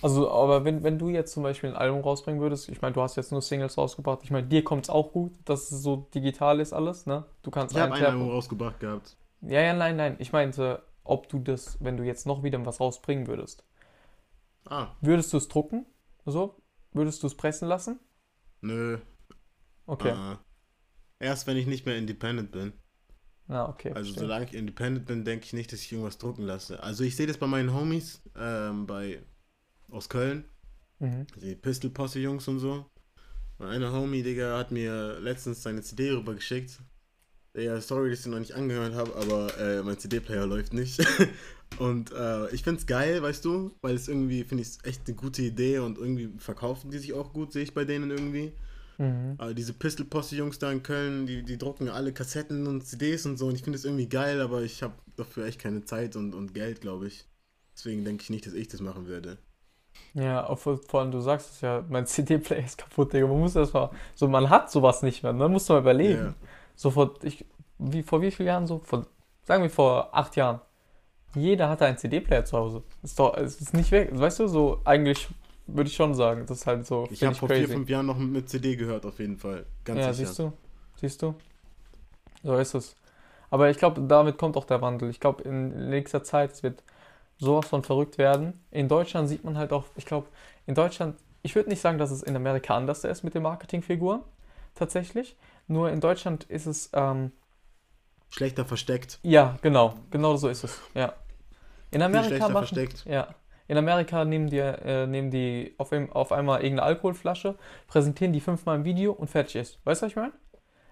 Also, aber wenn, wenn du jetzt zum Beispiel ein Album rausbringen würdest, ich meine, du hast jetzt nur Singles rausgebracht, ich meine, dir kommt es auch gut, dass es so digital ist alles, ne? Du kannst Ich habe ein. Album rausgebracht gehabt. Ja, ja, nein, nein. Ich meinte, ob du das, wenn du jetzt noch wieder was rausbringen würdest, Ah, würdest du es drucken? So? Würdest du es pressen lassen? nö. Okay. Ah. Erst wenn ich nicht mehr independent bin. Na, okay. Also verstehe. solange ich independent bin, denke ich nicht, dass ich irgendwas drucken lasse. Also ich sehe das bei meinen Homies ähm, bei, aus Köln, Mhm. die Pistol Posse Jungs und so. Und einer Homie, Digga, hat mir letztens seine CD rübergeschickt. Ja, sorry, dass ich ihn noch nicht angehört habe, aber äh, mein CD-Player läuft nicht. *laughs* und äh, ich find's geil, weißt du, weil es irgendwie, finde ich, echt eine gute Idee und irgendwie verkaufen die sich auch gut, sehe ich bei denen irgendwie. Mhm. Aber diese Pistol Posse Jungs da in Köln, die, die drucken alle Kassetten und CDs und so und ich finde das irgendwie geil, aber ich habe dafür echt keine Zeit und, und Geld, glaube ich. Deswegen denke ich nicht, dass ich das machen würde. Ja, vor, allem du sagst es ja, mein CD-Player ist kaputt, Digga. Man muss das mal, so man hat sowas nicht mehr, ne? Musst du mal überlegen. Ja. So vor, ich, wie, vor wie vielen Jahren so? Vor, sagen wir vor acht Jahren. Jeder hatte einen CD-Player zu Hause. Ist doch, es ist nicht weg. Weißt du, so eigentlich würde ich schon sagen, das ist halt so, Ich habe vor vier, crazy. fünf Jahren noch mit CD gehört, auf jeden Fall. Ganz Ja, sicher. siehst du? Siehst du? So ist es. Aber ich glaube, damit kommt auch der Wandel. Ich glaube, in nächster Zeit, es wird sowas von verrückt werden. In Deutschland sieht man halt auch, ich glaube, in Deutschland, ich würde nicht sagen, dass es in Amerika anders ist mit den Marketingfiguren, tatsächlich. Nur in Deutschland ist es, ähm, Schlechter versteckt. ja, genau, genau so ist es, ja. In Amerika machen, versteckt. ja. In Amerika nehmen die, äh, nehmen die auf, auf einmal irgendeine Alkoholflasche, präsentieren die fünfmal im Video und fertig ist. Weißt du, was ich meine?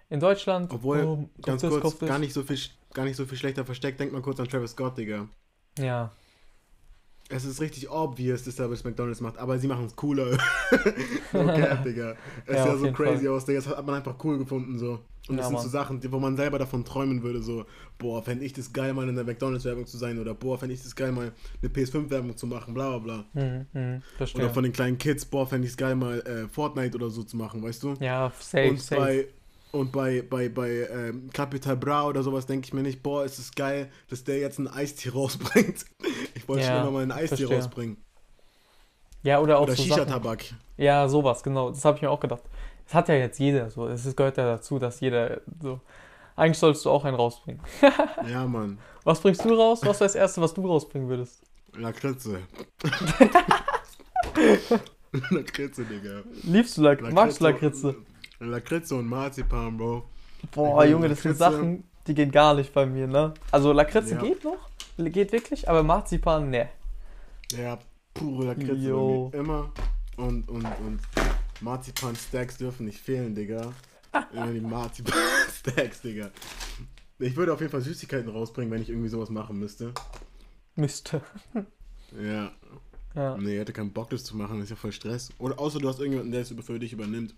In Deutschland, Obwohl, oh, Ganz kurz, das. gar nicht, so viel, gar nicht so viel schlechter versteckt. Denk mal kurz an Travis Scott, Digga. Ja, Es ist richtig obvious, dass er das McDonalds macht, aber sie machen es cooler. *laughs* no cap, Digga. *laughs* Es Ja, sah so crazy Fall. aus, Digga. Das hat man einfach cool gefunden, so. Und Ja, das sind Mann. so Sachen, wo man selber davon träumen würde, so, boah, fände ich das geil, mal in der McDonalds-Werbung zu sein, oder boah, fände ich das geil, mal eine PS5-Werbung zu machen, bla bla bla. mhm, mhm, verstehe. Oder von den kleinen Kids, boah, fände ich es geil, mal äh, Fortnite oder so zu machen, weißt du? ja, safe, und safe. Und bei, bei, bei ähm, Capital Bra oder sowas denke ich mir nicht, boah, ist es geil, dass der jetzt ein Eistee *laughs* rausbringt. Ich wollte Ja, schon immer mal einen Eistee verstehe. rausbringen. ja, oder auch Oder so. Shisha-Tabak. Ja, sowas, genau. Das habe ich mir auch gedacht. Das hat ja jetzt jeder so. Es gehört ja dazu, dass jeder so. Eigentlich solltest du auch einen rausbringen. *laughs* Ja, Mann. Was bringst du raus? Was wäre das Erste, was du rausbringen würdest? Lakritze. Lakritze, *laughs* Digga. Liebst du Lak Magst du Lakritze? Lakritze und Marzipan, Bro. Boah, Junge, das sind. Sachen, die gehen gar nicht bei mir, ne? Also Lakritze Ja. geht noch, geht wirklich, aber Marzipan, ne. Ja, pure Lakritze mir. immer. Und, und, und Marzipan-Stacks dürfen nicht fehlen, Digga. Immer die Marzipan-Stacks, Digga. Ich würde auf jeden Fall Süßigkeiten rausbringen, wenn ich irgendwie sowas machen müsste. Müsste. Ja. Ja. Nee, ich hätte keinen Bock, das zu machen, das ist ja voll Stress. Oder außer du hast irgendjemanden, der es für dich übernimmt.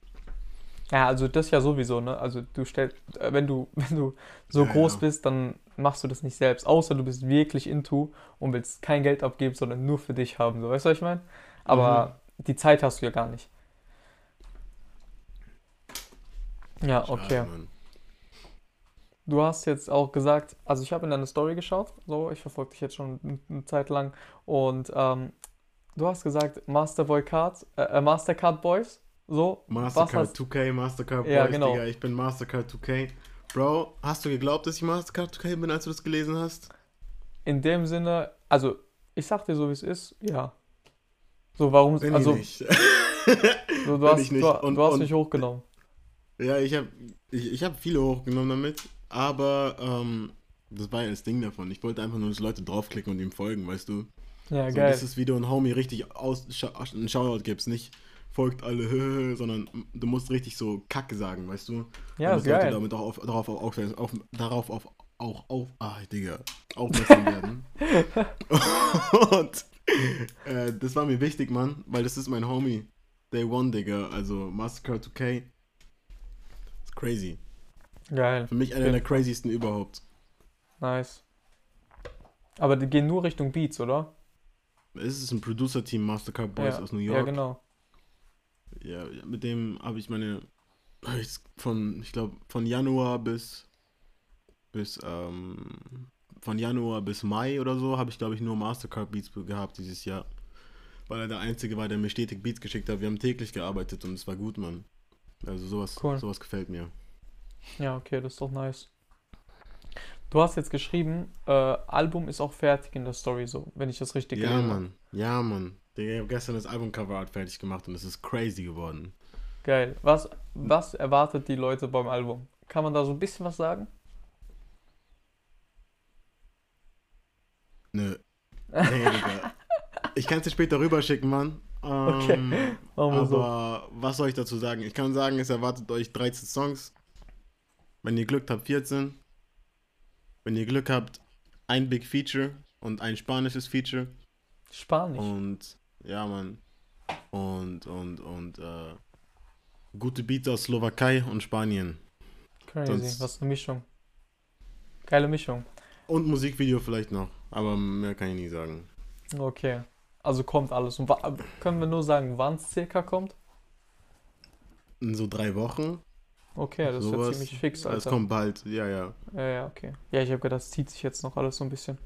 Ja, also das ja sowieso, ne? Also du stellst, äh, wenn du, *laughs* wenn du so Ja, groß ja. bist, dann machst du das nicht selbst, außer du bist wirklich into und willst kein Geld abgeben, sondern nur für dich haben. So, weißt du, was ich meine? Aber Mhm. die Zeit hast du ja gar nicht. Ja, Schade, okay. Mann. Du hast jetzt auch gesagt, also ich habe in deine Story geschaut, so, ich verfolge dich jetzt schon eine, eine Zeit lang und ähm, du hast gesagt Masterboy Card, äh, äh, Mastercard Boys, so, Mastercard hast 2K, Mastercard Ja, Boys, genau. Digga, ich bin Mastercard 2K. Bro, hast du geglaubt, dass ich Mastercard 2K bin, als du das gelesen hast? in dem Sinne, also ich sag dir so wie es ist, ja. So, warum, Bin also ich nicht. *laughs* so, du, bin hast, ich nicht. Und- du hast und- mich hochgenommen. ja, ich habe ich, ich hab viele hochgenommen damit, aber ähm, das war ja das Ding davon. Ich wollte einfach nur, dass Leute draufklicken und ihm folgen, weißt du? Ja, So, geil. das ist, wie du ein Homie richtig aus, einen Shoutout gibst, nicht folgt alle, *laughs* sondern du musst richtig so Kacke sagen, weißt du? ja, damit ist geil. damit auch auf, darauf, auf, auf, auf, darauf auf, auch auf, ah, Digga, aufmerksam werden. *laughs* Und äh, das war mir wichtig, Mann, weil das ist mein Homie. Day One, Digga, also Mastercard 2K. Ist crazy. Geil, Für mich einer jeden der craziesten überhaupt. nice. Aber die gehen nur Richtung Beats, oder? Es ist ein Producer-Team, Mastercard Boys ja. aus New Ja, York. genau. Ja, mit dem habe ich meine, von, ich glaube, von Januar bis, bis, ähm, von Januar bis Mai oder so habe ich, glaube ich, nur Mastercard Beats gehabt dieses Jahr. Weil er der Einzige war, der mir stetig Beats geschickt hat. Wir haben täglich gearbeitet und es war gut, Mann. Also sowas, Cool. sowas gefällt mir. Ja, okay, das ist doch nice. Du hast jetzt geschrieben, äh, Album ist auch fertig in der Story, so, wenn ich das richtig Ja, gelesen Mann. Ja, Mann. Digga, Ich habe gestern das Albumcover-Art fertig gemacht und es ist crazy geworden. Geil. Was, was erwartet die Leute beim Album? Kann man da so ein bisschen was sagen? Nö. *laughs* Nee, Digga. Ich kann es dir später rüberschicken, Mann. Okay, Ähm, Machen wir so. aber was soll ich dazu sagen? Ich kann sagen, es erwartet euch 13 Songs. Wenn ihr Glück habt, 14. Wenn ihr Glück habt, ein Big Feature und ein spanisches Feature. Spanisch. Und ja, Mann. Und, und, und, äh, gute Beats aus Slowakei und Spanien. Crazy. sonst- Was eine Mischung. Geile Mischung. Und Musikvideo vielleicht noch. Aber mehr kann ich nicht sagen. Okay. Also kommt alles. Und können wir nur sagen, wann es circa kommt? In so drei Wochen. Okay, das ist ja sowas. ziemlich fix, Es Alter. kommt bald, ja, ja. Ja, ja, okay. Ja, ich habe gedacht, das zieht sich jetzt noch alles so ein bisschen.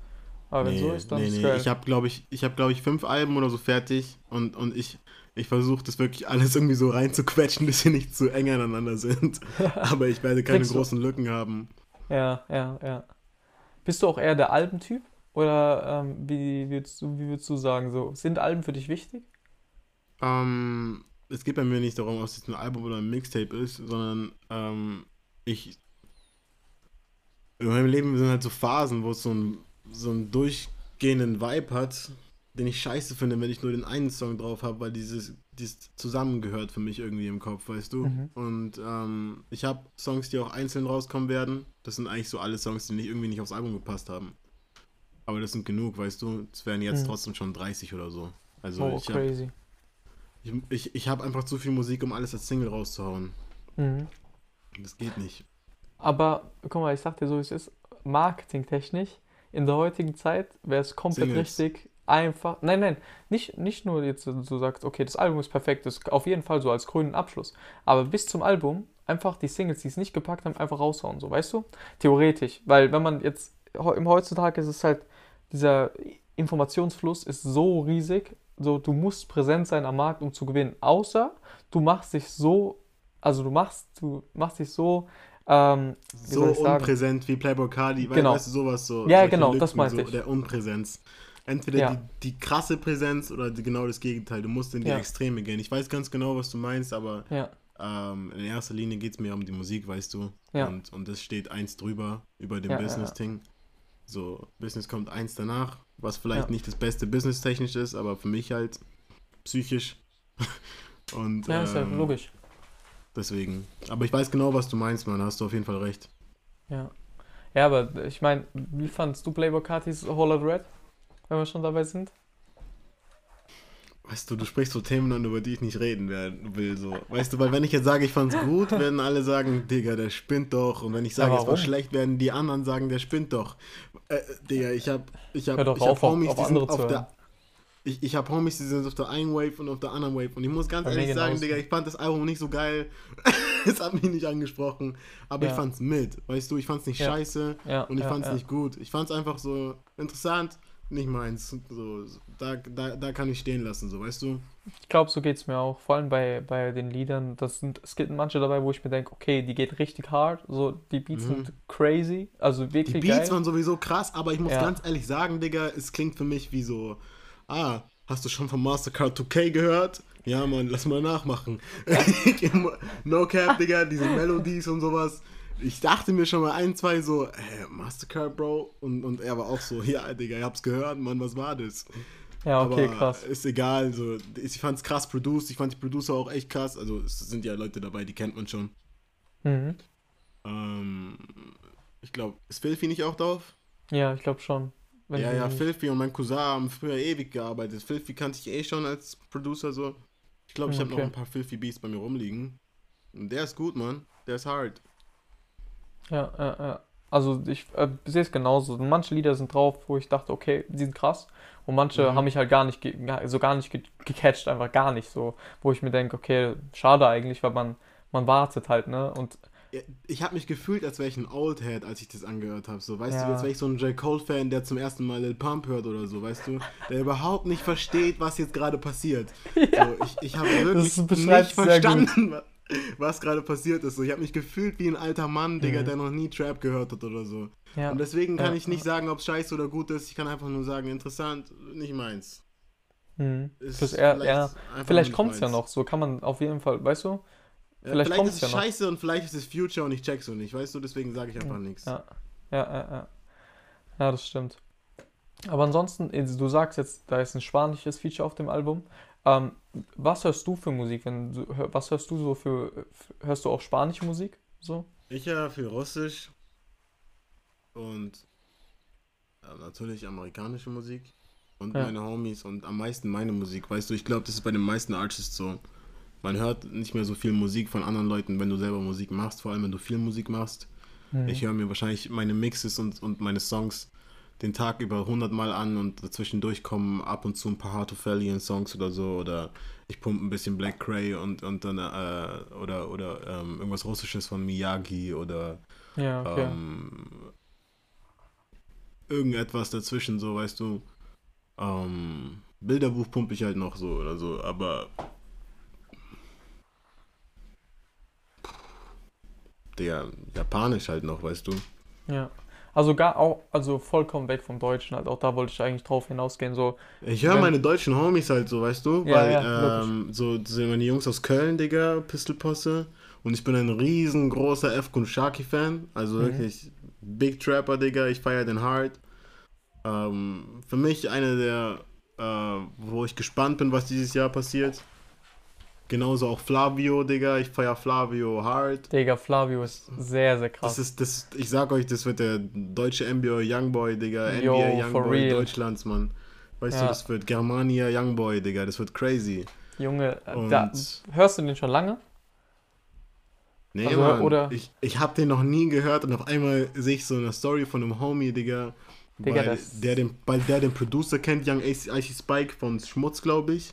Aber wenn nee, so ist, dann nee, ist nee. geil. Ich habe, glaube ich, ich habe, glaube ich, fünf Alben oder so fertig und, und ich, ich versuche das wirklich alles irgendwie so reinzuquetschen, *laughs* bis sie nicht zu eng aneinander sind. *laughs* Aber ich werde keine großen Lücken haben. Ja, ja, ja. Bist du auch eher der Albentyp? Oder ähm, wie, würdest du, wie würdest du sagen, so, sind Alben für dich wichtig? Ähm, es geht bei mir nicht darum, ob es jetzt ein Album oder ein Mixtape ist, sondern ähm, ich. In meinem Leben sind halt so Phasen, wo es so, ein, so einen durchgehenden Vibe hat, den ich scheiße finde, wenn ich nur den einen Song drauf habe, weil dieses, dieses zusammengehört für mich irgendwie im Kopf, weißt du? Mhm. Und ähm, ich habe Songs, die auch einzeln rauskommen werden. Das sind eigentlich so alle Songs, die nicht, irgendwie nicht aufs Album gepasst haben. Aber das sind genug, weißt du? Es wären jetzt Mhm. trotzdem schon 30 oder so. Also oh, ich crazy. ich, ich, ich habe einfach zu viel Musik, um alles als Single rauszuhauen. Mhm. Das geht nicht. Aber guck mal, ich sag dir so, wie es ist, marketingtechnisch, in der heutigen Zeit wäre es komplett Singles. richtig einfach. Nein, nein, nicht, nicht nur jetzt, du sagst, okay, das Album ist perfekt, das ist auf jeden Fall so als grünen Abschluss. Aber bis zum Album einfach die Singles, die es nicht gepackt haben, einfach raushauen, so, weißt du? Theoretisch. Weil wenn man jetzt, im heutzutage ist es halt, dieser Informationsfluss ist so riesig, so, du musst präsent sein am Markt, um zu gewinnen. Außer du machst dich so, also du machst, du machst dich so, ähm, So unpräsent wie Playboy Cardi, weil, Genau. weißt du, sowas so. Ja, genau, das Lücken, meinte so, ich. Der Unpräsenz. Entweder Ja. die, die krasse Präsenz oder die, genau das Gegenteil. Du musst in die Ja. Extreme gehen. Ich weiß ganz genau, was du meinst, aber Ja, ähm, in erster Linie geht es mir um die Musik, weißt du. Und, und das steht eins drüber, über dem. Business-Ding. So, Business kommt eins danach, was vielleicht nicht das beste Business-technisch ist, aber für mich halt psychisch. *laughs* und ja, ist ja ähm, logisch. Deswegen. Aber ich weiß genau, was du meinst, Mann. Hast du auf jeden Fall recht. Ja. Ja, aber ich meine, wie fandst du Playboy Cartis Whole Lotta Red? Wenn wir schon dabei sind? Weißt du, du sprichst so Themen an, über die ich nicht reden will. So. Weißt du, weil wenn ich jetzt sage, ich fand's gut, *laughs* werden alle sagen, Digga, der spinnt doch. Und wenn ich sage, es war schlecht, werden die anderen sagen, der spinnt doch. Äh, Digga, ich hab, ich hab, Hör doch ich hab auf, auf- Homies, auf die sind auf der. Ich, ich habe Homies, die sind auf der einen Wave und auf der anderen Wave. Und ich muss ganz Bei ehrlich sagen. Digga, ich fand das Album nicht so geil. *laughs* es hat mich nicht angesprochen. Aber ich Ja. fand's mit. Weißt du, ich fand's nicht Ja. scheiße. Ja, Und ich fand's nicht gut. Ich fand's einfach so interessant, nicht meins. So, da, da, da kann ich stehen lassen, so, weißt du? Ich glaube, so geht es mir auch. Vor allem bei, bei den Liedern. Das sind, es gibt manche dabei, wo ich mir denke, okay, die geht richtig hart. So, die Beats Mhm. sind crazy. Also Die wirklich Beats geil. waren sowieso krass, aber ich muss ganz ehrlich sagen, Digga, es klingt für mich wie so, ah, hast du schon von Mastercard 2K gehört? Ja, Mann, lass mal nachmachen. *laughs* no cap, *laughs* Digga, diese Melodies und sowas. Ich dachte mir schon mal ein, zwei so, äh, Mastercard, Bro. Und, und er war auch so, ja, Digga, ich hab's gehört, Mann, was war das? Ja, okay, aber krass. ist egal, so, ich fand's krass produced, ich fand die Producer auch echt krass. Also es sind ja Leute dabei, die kennt man schon. Mhm. Ähm, ich glaube, ist Filthy nicht auch drauf? Ja, ich glaube schon. Ja, ja, Filthy und mein Cousin haben früher ewig gearbeitet. Filthy kannte ich eh schon als Producer so. Ich glaube, ich habe Okay. noch ein paar Filthy Beats bei mir rumliegen. Und der ist gut, Mann. Der ist hard. Ja, ja, ja. Also ich äh, sehe es genauso. Manche Lieder sind drauf, wo ich dachte, okay, die sind krass. Und manche Mhm. haben mich halt gar nicht, ge so gar nicht ge gecatcht, einfach gar nicht so. Wo ich mir denke, okay, schade eigentlich, weil man, man wartet halt, ne? Und Ich habe mich gefühlt, als wäre ich ein Oldhead, als ich das angehört habe. So, weißt Ja. du, als wäre ich so ein J. Cole-Fan, der zum ersten Mal Lil Pump hört oder so, weißt du? Der überhaupt nicht versteht, was jetzt gerade passiert. *laughs* So, ich ich habe wirklich nicht gut. verstanden, wa- was gerade passiert ist. So, ich habe mich gefühlt wie ein alter Mann, Digga, Mhm. der noch nie Trap gehört hat oder so. ja, Und deswegen kann Ja. ich nicht sagen, ob es scheiße oder gut ist. Ich kann einfach nur sagen, interessant, nicht meins. mhm. Ist Das eher, vielleicht ja, vielleicht kommt es ja noch. So kann man auf jeden Fall, weißt du? Ja, vielleicht vielleicht ist ja es noch. scheiße und vielleicht ist es Future und ich check's so nicht, weißt du? Deswegen sage ich einfach nichts. Ja, ja, ja, ja. Ja, das stimmt. Aber ansonsten, du sagst jetzt, da ist ein spanisches Feature auf dem Album. Ähm, was hörst du für Musik? Wenn du, was hörst du so für, hörst du auch spanische Musik? So? Ich höre viel Russisch und ja, natürlich amerikanische Musik und Ja. meine Homies und am meisten meine Musik. Weißt du, ich glaube, das ist bei den meisten Artists so. Man hört nicht mehr so viel Musik von anderen Leuten, wenn du selber Musik machst, vor allem wenn du viel Musik machst. Mhm. Ich höre mir wahrscheinlich meine Mixes und, und meine Songs den Tag über 100 Mal an und zwischendurch kommen ab und zu ein paar Hartofallian Songs oder so oder ich pumpe ein bisschen Black Cray und, und dann äh, oder oder ähm, irgendwas Russisches von Miyagi oder Ja, okay. ähm, irgendetwas dazwischen, so weißt du. Ähm, Bilderbuch pumpe ich halt noch so oder so, aber der Japanisch halt noch, weißt du. Ja. Also gar auch, also vollkommen weg vom Deutschen halt. Auch da wollte ich eigentlich drauf hinausgehen. So, Ich höre meine deutschen Homies halt so, weißt du? Ja, Weil, ja, ähm, so sind meine Jungs aus Köln, Digga, Pistolposse. Und ich bin ein riesengroßer F. Shaki-Fan. Also Mhm. wirklich Big Trapper, Digga. Ich feiere den hard. Ähm, für mich eine der, äh, wo ich gespannt bin, was dieses Jahr passiert. Genauso auch Flavio, Digga. Ich feiere Flavio hard. Digga, Flavio ist sehr, sehr krass. Das ist, das, ich sag euch, das wird der deutsche NBA Youngboy, Digga. NBA Youngboy. Deutschlands, Mann. Weißt Ja. du, das wird Germania Youngboy, Digga. Das wird crazy. Junge, äh, da, hörst du den schon lange? nee, also, Mann. oder- Ich, ich hab den noch nie gehört und auf einmal sehe ich so eine Story von einem Homie, Digga. Digga, weil, der den, weil der den Producer kennt, Young AC Icy Spike von Schmutz, glaube ich.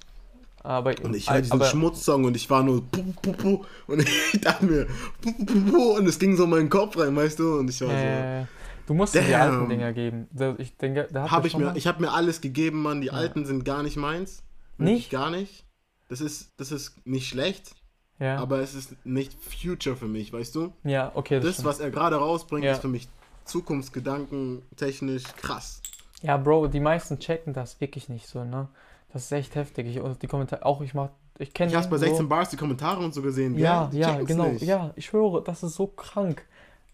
Aber, Und ich höre diesen aber, Schmutzsong und ich war nur puh, puh, puh, und *laughs* ich dachte mir puh, puh, puh, puh, und es ging so in meinen Kopf rein, weißt du? Und ich war so. äh, du musst dir die alten Damn. Dinger geben. Ich denke, da Hab ich mir, mal- ich habe mir alles gegeben, Mann. Die alten sind gar nicht meins. Nicht? Gar nicht. Das ist, das ist nicht schlecht, ja. aber es ist nicht Future für mich, weißt du? ja, okay, das, Das, was er gerade rausbringt, Ja. ist für mich Zukunftsgedanken technisch krass. Ja, Bro, die meisten checken das wirklich nicht so, ne? Das ist echt heftig. Ich, und die Kommentare, auch ich mach, ich kenne Ich habe bei so, 16 Bars die Kommentare und so gesehen. Ja, ja, genau. nicht. Ja, ich schwöre, das ist so krank.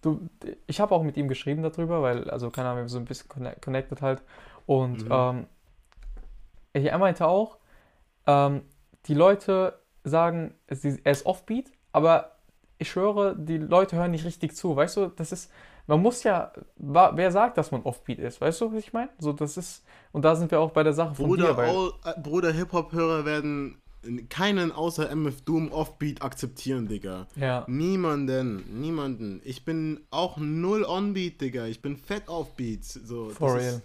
Du, ich habe auch mit ihm geschrieben darüber, weil, also keine Ahnung, wir so ein bisschen conne- connected halt. Und Mhm. ähm, er meinte auch, ähm, die Leute sagen, er ist offbeat, aber ich schwöre, die Leute hören nicht richtig zu. Weißt du, das ist, man muss ja, wer sagt, dass man offbeat ist? Weißt du, was ich meine? So, das ist, und da sind wir auch bei der Sache von Bruder, dir, all, äh, Bruder Hip-Hop-Hörer werden keinen außer MF Doom Offbeat akzeptieren, Digga. ja, Niemanden, niemanden. Ich bin auch null Onbeat, Digga. Ich bin fett Offbeat. So, For real. Ist,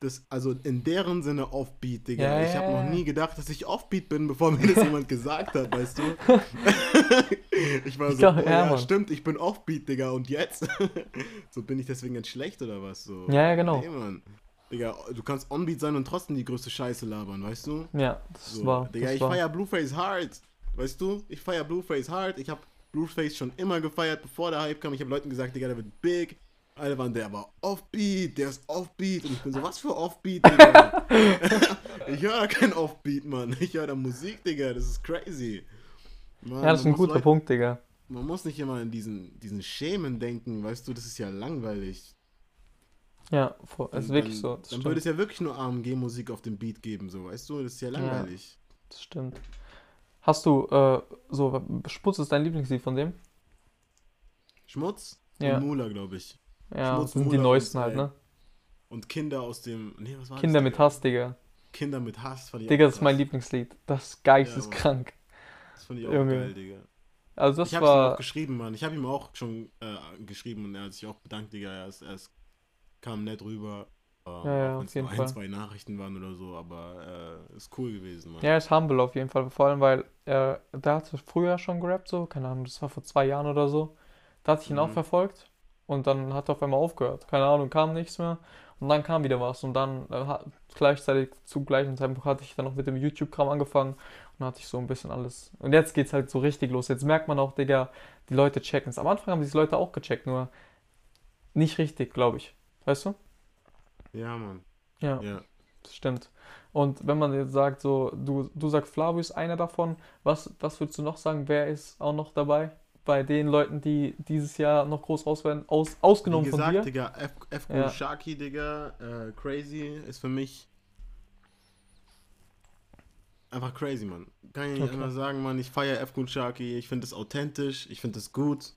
das, also in deren Sinne Offbeat, Digga. Ja, ich ja, habe noch ja. nie gedacht, dass ich Offbeat bin, bevor mir das *laughs* jemand gesagt hat, weißt du? *laughs* ich war so, glaub, oh, ja, ja, Mann. stimmt, ich bin Offbeat, Digga. Und jetzt? *laughs* so bin ich deswegen jetzt schlecht oder was? So. Ja, ja, genau. Nee, Mann. Digga, du kannst Onbeat sein und trotzdem die größte Scheiße labern, weißt du? ja, das So, war, Digga, das ich war, feier Blueface hard. Weißt du? Ich feier Blueface hard. Ich hab Blueface schon immer gefeiert, bevor der Hype kam. Ich habe Leuten gesagt, Digga, der wird big. Alle waren, der war offbeat, der ist offbeat. Und ich bin so, was für offbeat, *laughs* Digga? *laughs* ich höre kein Offbeat, Mann. Ich höre da Musik, Digga. Das ist crazy. Mann, ja, das ist man ein guter Leute- Punkt, Digga. Man muss nicht immer in diesen, diesen Schemen denken, weißt du? Das ist ja langweilig. Ja, voll, es ist wirklich so. Dann, Das dann stimmt. würde es ja wirklich nur AMG-Musik auf dem Beat geben, so, weißt du? Das ist ja langweilig. Das stimmt. Hast du, äh, so, Sputz ist dein Lieblingslied von dem? Schmutz Ja. und Mula, glaube ich. Ja, das sind die neuesten halt, ne? Und Kinder aus dem. Nee, was war Kinder das, mit? Hass, Digga. Kinder mit Hass fand ich Digga, auch das ist mein. Lieblingslied. Das ist geisteskrank. Das fand ich auch Junge. geil, Digga. Also das ich hab's ihm auch war. geschrieben, Mann. Ich habe ihm auch schon äh, geschrieben und er hat sich auch bedankt, Digga. Er, ist, er ist, kam nett rüber. Äh, ja, auch auf wenn's jeden nur ein, Fall. zwei Nachrichten waren oder so, aber äh, ist cool gewesen, Mann. Ja, er ist humble auf jeden Fall. Vor allem, weil er, der hat früher schon gerappt, so, keine Ahnung, das war vor zwei Jahren oder so. Da hatte ich ihn auch Mhm. verfolgt und dann hat er auf einmal aufgehört. Keine Ahnung, kam nichts mehr. Und dann kam wieder was. Und dann äh, gleichzeitig zu gleichen Zeitpunkt hatte ich dann auch mit dem YouTube-Kram angefangen und dann hatte ich so ein bisschen alles. Und jetzt geht's halt so richtig los. Jetzt merkt man auch, Digga, die Leute checken es. Am Anfang haben diese Leute auch gecheckt, nur nicht richtig, glaube ich. Weißt du? Ja, Mann. Ja. Ja. Das stimmt. Und wenn man jetzt sagt, so, du, du sagst, Flavio ist einer davon, was, was würdest du noch sagen? Wer ist auch noch dabei? Bei den Leuten, die dieses Jahr noch groß raus werden, aus, Wie ausgenommen von gesagt, dir? Digga, F, F Ja. Sharky, Digga, äh, crazy ist für mich einfach crazy, Mann. Kann ich nicht Okay. sagen, Mann. Ich feiere F Sharky, ich finde es authentisch, ich finde es gut.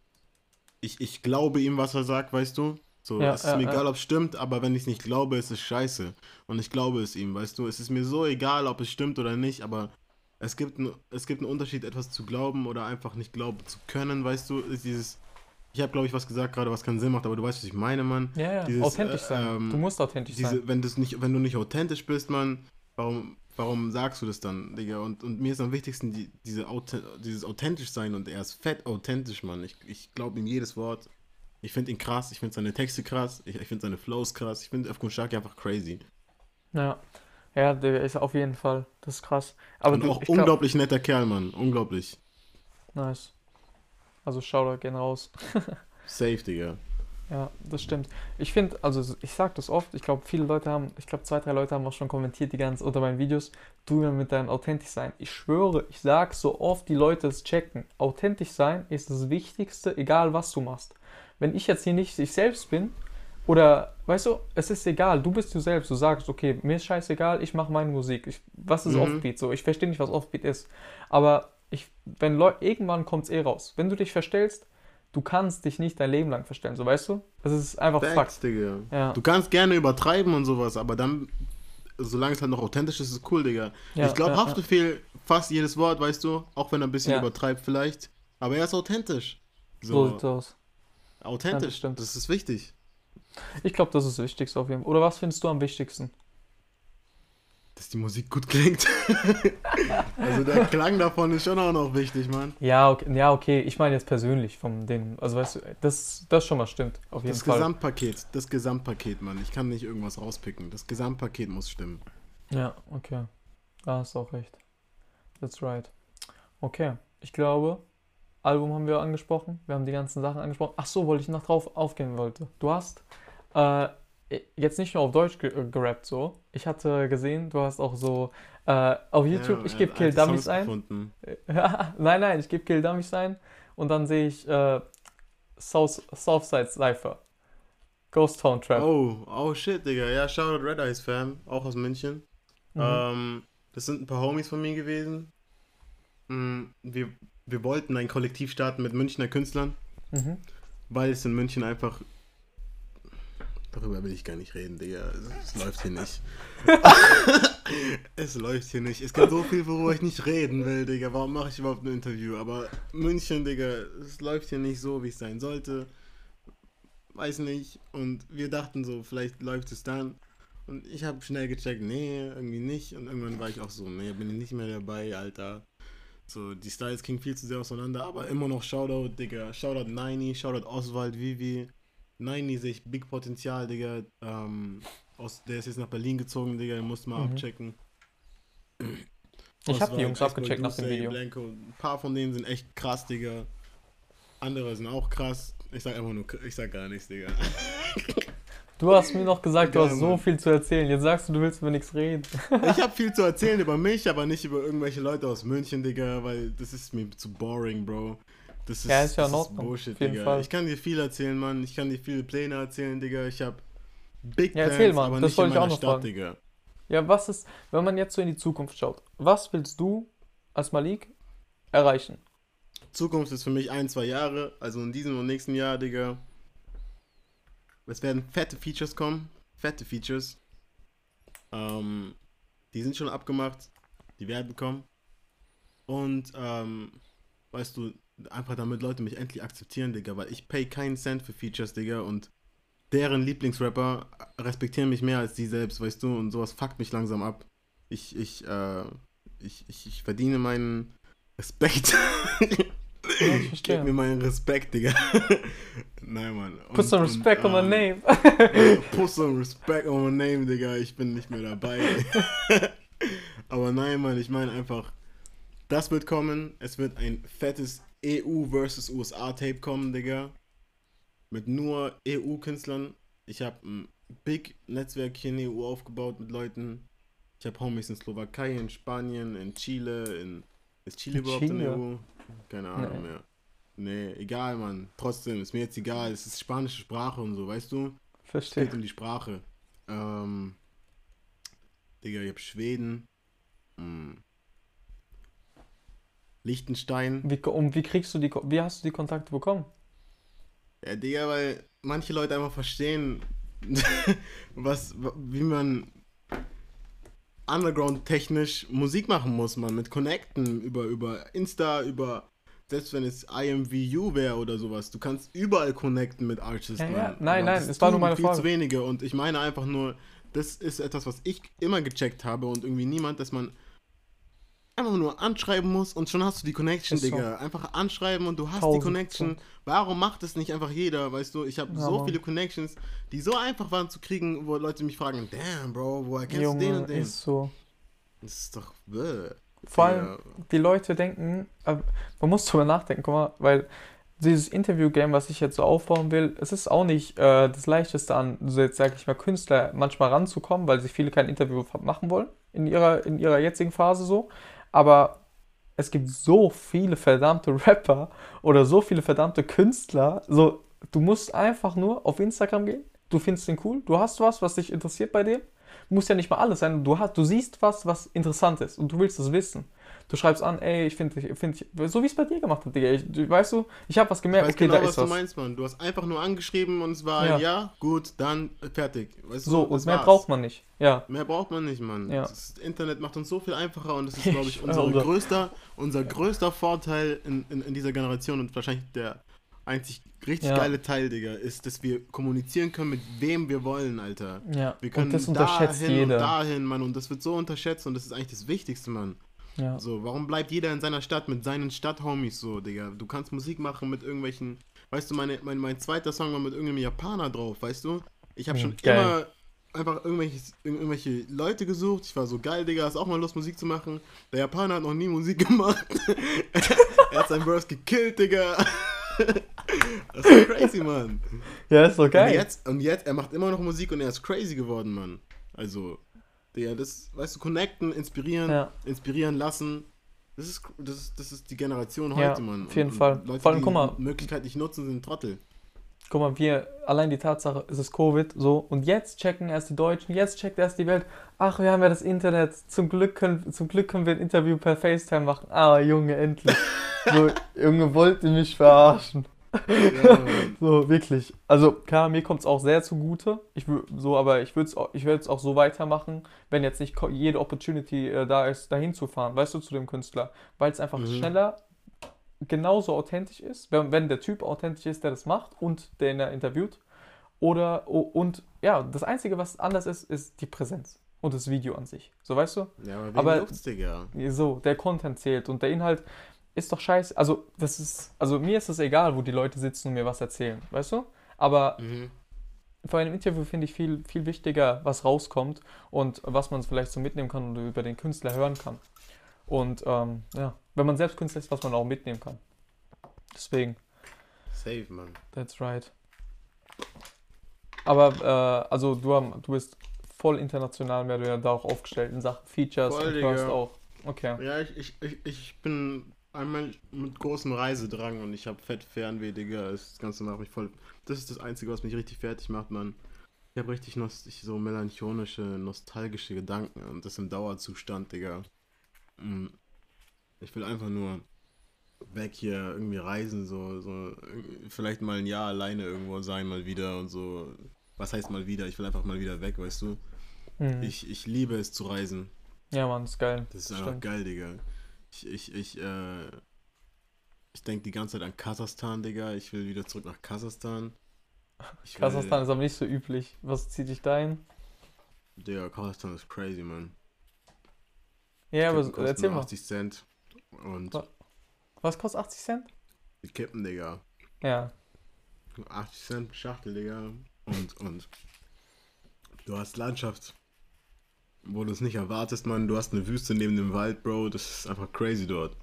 Ich, ich glaube ihm, was er sagt, weißt du? So, Ja, es ist ja, mir egal, ob es stimmt, aber wenn ich es nicht glaube, ist es scheiße. Und ich glaube es ihm, weißt du? Es ist mir so egal, ob es stimmt oder nicht, aber es gibt, ein, es gibt einen Unterschied, etwas zu glauben oder einfach nicht glauben zu können, weißt du? Ist dieses, ich habe, glaube ich, was gesagt gerade, was keinen Sinn macht, aber du weißt, was ich meine, Mann. Ja, ja, Dieses, authentisch äh, sein. ähm, du musst authentisch sein. Diese, wenn, du's nicht, wenn du nicht authentisch bist, Mann, warum, warum sagst du das dann, Digga? Und, und mir ist am wichtigsten die, diese, Auth- dieses authentisch sein und er ist fett authentisch, Mann. Ich, ich glaube ihm jedes Wort. Ich finde ihn krass, ich finde seine Texte krass, ich, ich finde seine Flows krass, ich finde Afgun Shaki einfach crazy. Ja. Ja, der ist auf jeden Fall. Das ist krass. Aber und du, auch ich glaub, unglaublich netter Kerl, Mann. Unglaublich. Nice. Also Shoutout gehen raus. *laughs* Safe, Digga. Ja, das stimmt. Ich finde, also ich sag das oft, ich glaube, viele Leute haben, ich glaube, zwei, drei Leute haben auch schon kommentiert, die ganz unter meinen Videos, du mir mit deinem authentisch sein. Ich schwöre, ich sag so oft, die Leute es checken. Authentisch sein ist das Wichtigste, egal was du machst. Wenn ich jetzt hier nicht ich selbst bin, oder, weißt du, es ist egal, du bist du selbst, du sagst, okay, mir ist scheißegal, ich mache meine Musik. Ich, was ist Mhm. Offbeat? So, ich verstehe nicht, was Offbeat ist. Aber ich, wenn Leute, irgendwann kommt es eh raus. Wenn du dich verstellst, du kannst dich nicht dein Leben lang verstellen, so weißt du? Das ist einfach Fakt. Facts, Digga. Ja. Du kannst gerne übertreiben und sowas, aber dann, solange es halt noch authentisch ist, ist es cool, Digga. Ja, ich glaube, ja, Haftbefehl fast jedes Wort, weißt du, auch wenn er ein bisschen übertreibt vielleicht, aber er ist authentisch. So So, sieht's aus. authentisch, das das ist wichtig. Ich glaube, das ist das Wichtigste auf jeden Fall. Oder was findest du am wichtigsten? Dass die Musik gut klingt. *laughs* also der Klang davon ist schon auch noch wichtig, Mann. Ja, okay, ja, okay. ich meine jetzt persönlich vom Ding. Also weißt du, das, das schon mal stimmt. Auf jeden Das Fall. Gesamtpaket, das Gesamtpaket, Mann. Ich kann nicht irgendwas rauspicken. Das Gesamtpaket muss stimmen. Ja, okay. Da hast du auch recht. That's right. Okay, ich glaube, Album haben wir angesprochen. Wir haben die ganzen Sachen angesprochen. Ach so, wollte ich noch drauf aufgehen wollte. Du hast äh, jetzt nicht nur auf Deutsch ge äh, gerappt so. Ich hatte gesehen, du hast auch so äh, auf YouTube, Ja, ich er gebe Kill Dummies ein. *laughs* Nein, nein, ich gebe Kill Dummies ein und dann sehe ich äh, South, Southside Cypher. Ghost Town Trap. Oh, oh shit, Digga. Ja, Shoutout Red Eyes Fam, auch aus München. Mhm. Ähm, das sind ein paar Homies von mir gewesen. Mm, Wir, wir wollten ein Kollektiv starten mit Münchner Künstlern, Mhm. weil es in München einfach. Darüber will ich gar nicht reden, Digga. Es, es *laughs* läuft hier nicht. *laughs* es läuft hier nicht. Es gibt so viel, worüber ich nicht reden will, Digga. Warum mache ich überhaupt ein Interview? Aber München, Digga, es läuft hier nicht so, wie es sein sollte. Weiß nicht. Und wir dachten so, vielleicht läuft es dann. Und ich habe schnell gecheckt, nee, irgendwie nicht. Und irgendwann war ich auch so, nee, bin ich nicht mehr dabei, Alter. So, die Styles gingen viel zu sehr auseinander, aber immer noch Shoutout, Digga. Shoutout Niney, Shoutout Oswald, Vivi. Niney sehe ich Big Potenzial, Digga. Ähm, aus, der ist jetzt nach Berlin gezogen, Digga, den musst du mal Mhm. abchecken. Ich habe die Jungs abgecheckt nach dem Video. Blanco. Ein paar von denen sind echt krass, Digga. Andere sind auch krass. Ich sag einfach nur, ich sag gar nichts, Digga. Du hast mir noch gesagt, du hast so Mann. viel zu erzählen. Jetzt sagst du, du willst über nichts reden. Ich habe viel zu erzählen über mich, aber nicht über irgendwelche Leute aus München, Digga, weil das ist mir zu boring, Bro. Das ist, Ja, ist ja das in Ordnung, Bullshit, auf jeden Digga. Fall. Ich kann dir viel erzählen, Mann. Ich kann dir viele Pläne erzählen, Digga. Ich habe Big Ja, Plans, erzähl, Mann. aber Das nicht in meiner Stadt, fragen. Digga. Ja, was ist, wenn man jetzt so in die Zukunft schaut, was willst du als Malik erreichen? Zukunft ist für mich ein, zwei Jahre, also in diesem und nächsten Jahr, Digga. Es werden fette Features kommen. Fette Features. Ähm, die sind schon abgemacht. Die werden kommen. Und ähm, weißt du, einfach damit Leute mich endlich akzeptieren, Digga, weil ich pay keinen Cent für Features, Digga, und deren Lieblingsrapper respektieren mich mehr als die selbst, weißt du, und sowas fuckt mich langsam ab. Ich, ich, äh, ich, ich, ich verdiene meinen Respekt. *laughs* Ja, ich. Gib mir meinen Respekt, Digga. *laughs* Nein, Mann. Und, Put some respect und, on my ähm, name. *laughs* Put some respect on my name, Digga. Ich bin nicht mehr dabei. Aber nein, Mann, ich meine einfach, das wird kommen. Es wird ein fettes EU versus USA Tape kommen, Digga. Mit nur EU-Künstlern. Ich habe ein Big Netzwerk hier in der EU aufgebaut mit Leuten. Ich habe Homies in Slowakei, in Spanien, in Chile, in. Ist Chile In überhaupt in der Chile? EU? Keine Ahnung Nee. mehr. Nee, egal, Mann. Trotzdem, ist mir jetzt egal. Es ist spanische Sprache und so, weißt du? Es Verstehe. geht um die Sprache. Ähm, Digga, ich hab Schweden. Hm. Liechtenstein. Wie, und wie kriegst du die, wie hast du die Kontakte bekommen? Ja, Digga, weil manche Leute einfach verstehen, *laughs* was, wie man underground-technisch Musik machen muss, man. Mit Connecten über, über Insta, über, selbst wenn es IMVU wäre oder sowas. Du kannst überall connecten mit Artists, Ja, ja. Nein, nein, das es war nur meine viel Frage. zu wenige und ich meine einfach nur, das ist etwas, was ich immer gecheckt habe und irgendwie niemand, dass man einfach nur anschreiben muss und schon hast du die Connection, Ist so. Digga. Einfach anschreiben und du hast die 1000 Connection. Warum macht es nicht einfach jeder? Weißt du, ich habe Ja, so viele Connections, die so einfach waren zu kriegen, wo Leute mich fragen, damn, Bro, woher kennst du den Junge, und den? ist so. Das ist doch, bäh. Vor allem, die Leute denken, äh, man muss drüber nachdenken, guck mal, weil dieses Interview-Game, was ich jetzt so aufbauen will, es ist auch nicht äh, das Leichteste an, so jetzt sage ich mal, Künstler manchmal ranzukommen, weil sich viele kein Interview machen wollen, in ihrer, in ihrer jetzigen Phase so. Aber es gibt so viele verdammte Rapper oder so viele verdammte Künstler, so, du musst einfach nur auf Instagram gehen, du findest den cool, du hast was, was dich interessiert bei dem, muss ja nicht mal alles sein. Du, hast, du siehst was, was interessant ist. Und du willst es wissen. Du schreibst an, ey, ich finde, ich find, so wie es bei dir gemacht hat, Digga. Ich, du, weißt du, ich habe was Ich gemerkt, weiß okay, genau, da was ist du was. meinst, Mann. Du hast einfach nur angeschrieben und es war ein Ja. Ja, gut, dann fertig. Weißt du, So, das und mehr war's. braucht man nicht. Ja, Mehr braucht man nicht, Mann. Ja. Das Internet macht uns so viel einfacher und das ist, *laughs* glaube ich, Ich unser größter, unser größter Vorteil in, in, in dieser Generation und wahrscheinlich der einzig richtig Ja. geile Teil, Digga, ist, dass wir kommunizieren können, mit wem wir wollen, Alter. ja. Wir können und das unterschätzt dahin und jeder. dahin, Mann, und das wird so unterschätzt und das ist eigentlich das Wichtigste, Mann. Ja. So, warum bleibt jeder in seiner Stadt mit seinen Stadthomies so, Digga? Du kannst Musik machen mit irgendwelchen, weißt du, meine, mein, mein zweiter Song war mit irgendeinem Japaner drauf, weißt du? Ich habe schon geil. immer einfach irgendwelche, irgendwelche Leute gesucht. Ich war so geil, Digga, hast auch mal Lust, Musik zu machen. Der Japaner hat noch nie Musik *laughs* gemacht. er hat seinen Verse gekillt, Digga. *laughs* das ist crazy, Mann. ja, ist doch Und geil. jetzt, und jetzt, er macht immer noch Musik und er ist crazy geworden, Mann. Also, Digga, das, weißt du, connecten, inspirieren, Ja. inspirieren lassen. Das ist, das ist, das ist die Generation Ja, heute, Mann. auf jeden und, Fall. Und Leute, Vor allem, die guck mal. die Möglichkeit nicht nutzen, sind Trottel. Guck mal, wir, allein die Tatsache, es ist Covid, so, und jetzt checken erst die Deutschen, jetzt checkt erst die Welt, ach, wir haben ja das Internet, zum Glück können, zum Glück können wir ein Interview per FaceTime machen. Ah, Junge, endlich. *laughs* So, Junge, wollt ihr mich verarschen? Ja. *laughs* So, wirklich. Also, klar, mir kommt es auch sehr zugute. Ich so, aber ich würde es ich würd's auch so weitermachen, wenn jetzt nicht jede Opportunity äh, da ist, dahin zu fahren, weißt du, zu dem Künstler. Weil es einfach Mhm. schneller genauso authentisch ist, wenn, wenn der Typ authentisch ist, der das macht und den er interviewt. Oder, und ja, das Einzige, was anders ist, ist die Präsenz und das Video an sich. So, weißt du? ja, aber Aber-. So, der Content zählt und der Inhalt ist doch scheiße. Also, das ist, also mir ist es egal, wo die Leute sitzen und mir was erzählen, weißt du? Aber Mhm. vor einem Interview finde ich viel, viel wichtiger, was rauskommt und was man vielleicht so mitnehmen kann und über den Künstler hören kann. Und ähm, ja, wenn man selbst Künstler ist, was man auch mitnehmen kann. Deswegen, Safe, Mann. that's right. Aber, äh, also du, haben, du bist voll international mehr oder weniger da auch aufgestellt in Sachen Features Voll, und Digga. auch. Okay. Ja, ich, ich, ich, ich bin einmal mit großem Reisedrang und ich habe fett Fernweh, Digga. Das Ganze macht mich voll. Das ist das Einzige, was mich richtig fertig macht, Mann. Ich habe richtig nost ich, so melancholische, nostalgische Gedanken und das im Dauerzustand, Digga. Mm. Ich will einfach nur weg hier irgendwie reisen, so, so vielleicht mal ein Jahr alleine irgendwo sein, mal wieder und so. Was heißt mal wieder? Ich will einfach mal wieder weg, weißt du? Mhm. Ich, ich liebe es zu reisen. Ja, Mann, ist geil. Das ist einfach Stimmt. geil, Digga. Ich, ich, ich, äh, Ich denke die ganze Zeit an Kasachstan, Digga. Ich will wieder zurück nach Kasachstan. Ich will- Kasachstan ist aber nicht so üblich. Was zieht dich dahin? Digga, Kasachstan ist crazy, man. Ja, aber erzähl mal. 80 Cent. Und Was? Was kostet 80 Cent? die Kippen, Digga. Ja. 80 Cent Schachtel, Digga. Und, und du hast Landschaft, wo du es nicht erwartest, man. Du hast eine Wüste neben dem Wald, Bro. Das ist einfach crazy dort.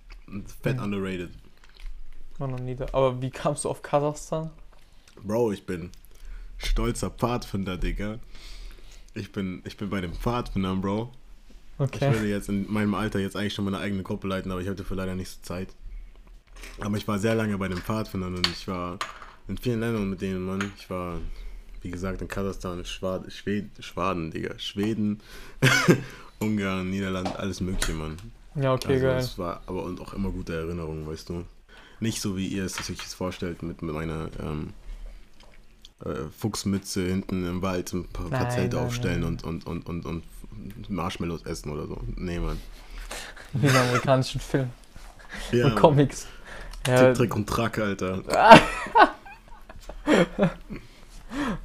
Fett Mhm. underrated. War noch nie da. Aber wie kamst du auf Kasachstan? Bro, ich bin stolzer Pfadfinder, Digga. Ich bin, ich bin bei den Pfadfindern, Bro. Ich Okay. würde jetzt in meinem Alter jetzt eigentlich schon meine eigene Gruppe leiten, aber ich hatte für leider nicht so Zeit. Aber ich war sehr lange bei den Pfadfindern und ich war in vielen Ländern mit denen, Mann. Ich war, wie gesagt, in Kasachstan, Schwad, Schwed, Schwaden, Digga. Schweden, *laughs* Ungarn, Niederland, alles mögliche, Mann. Ja, okay, also geil. es war aber und auch immer gute Erinnerungen, weißt du. Nicht so wie ihr es sich jetzt vorstellt mit, mit meiner ähm, äh, Fuchsmütze hinten im Wald ein paar, paar Zelte nein, aufstellen nein. Und, und, und, und, und Marshmallows essen oder so. Nee, Mann. *laughs* Wie in amerikanischen Filmen Ja, und Comics. Ja, Tick, Trick und Track, Alter. *laughs*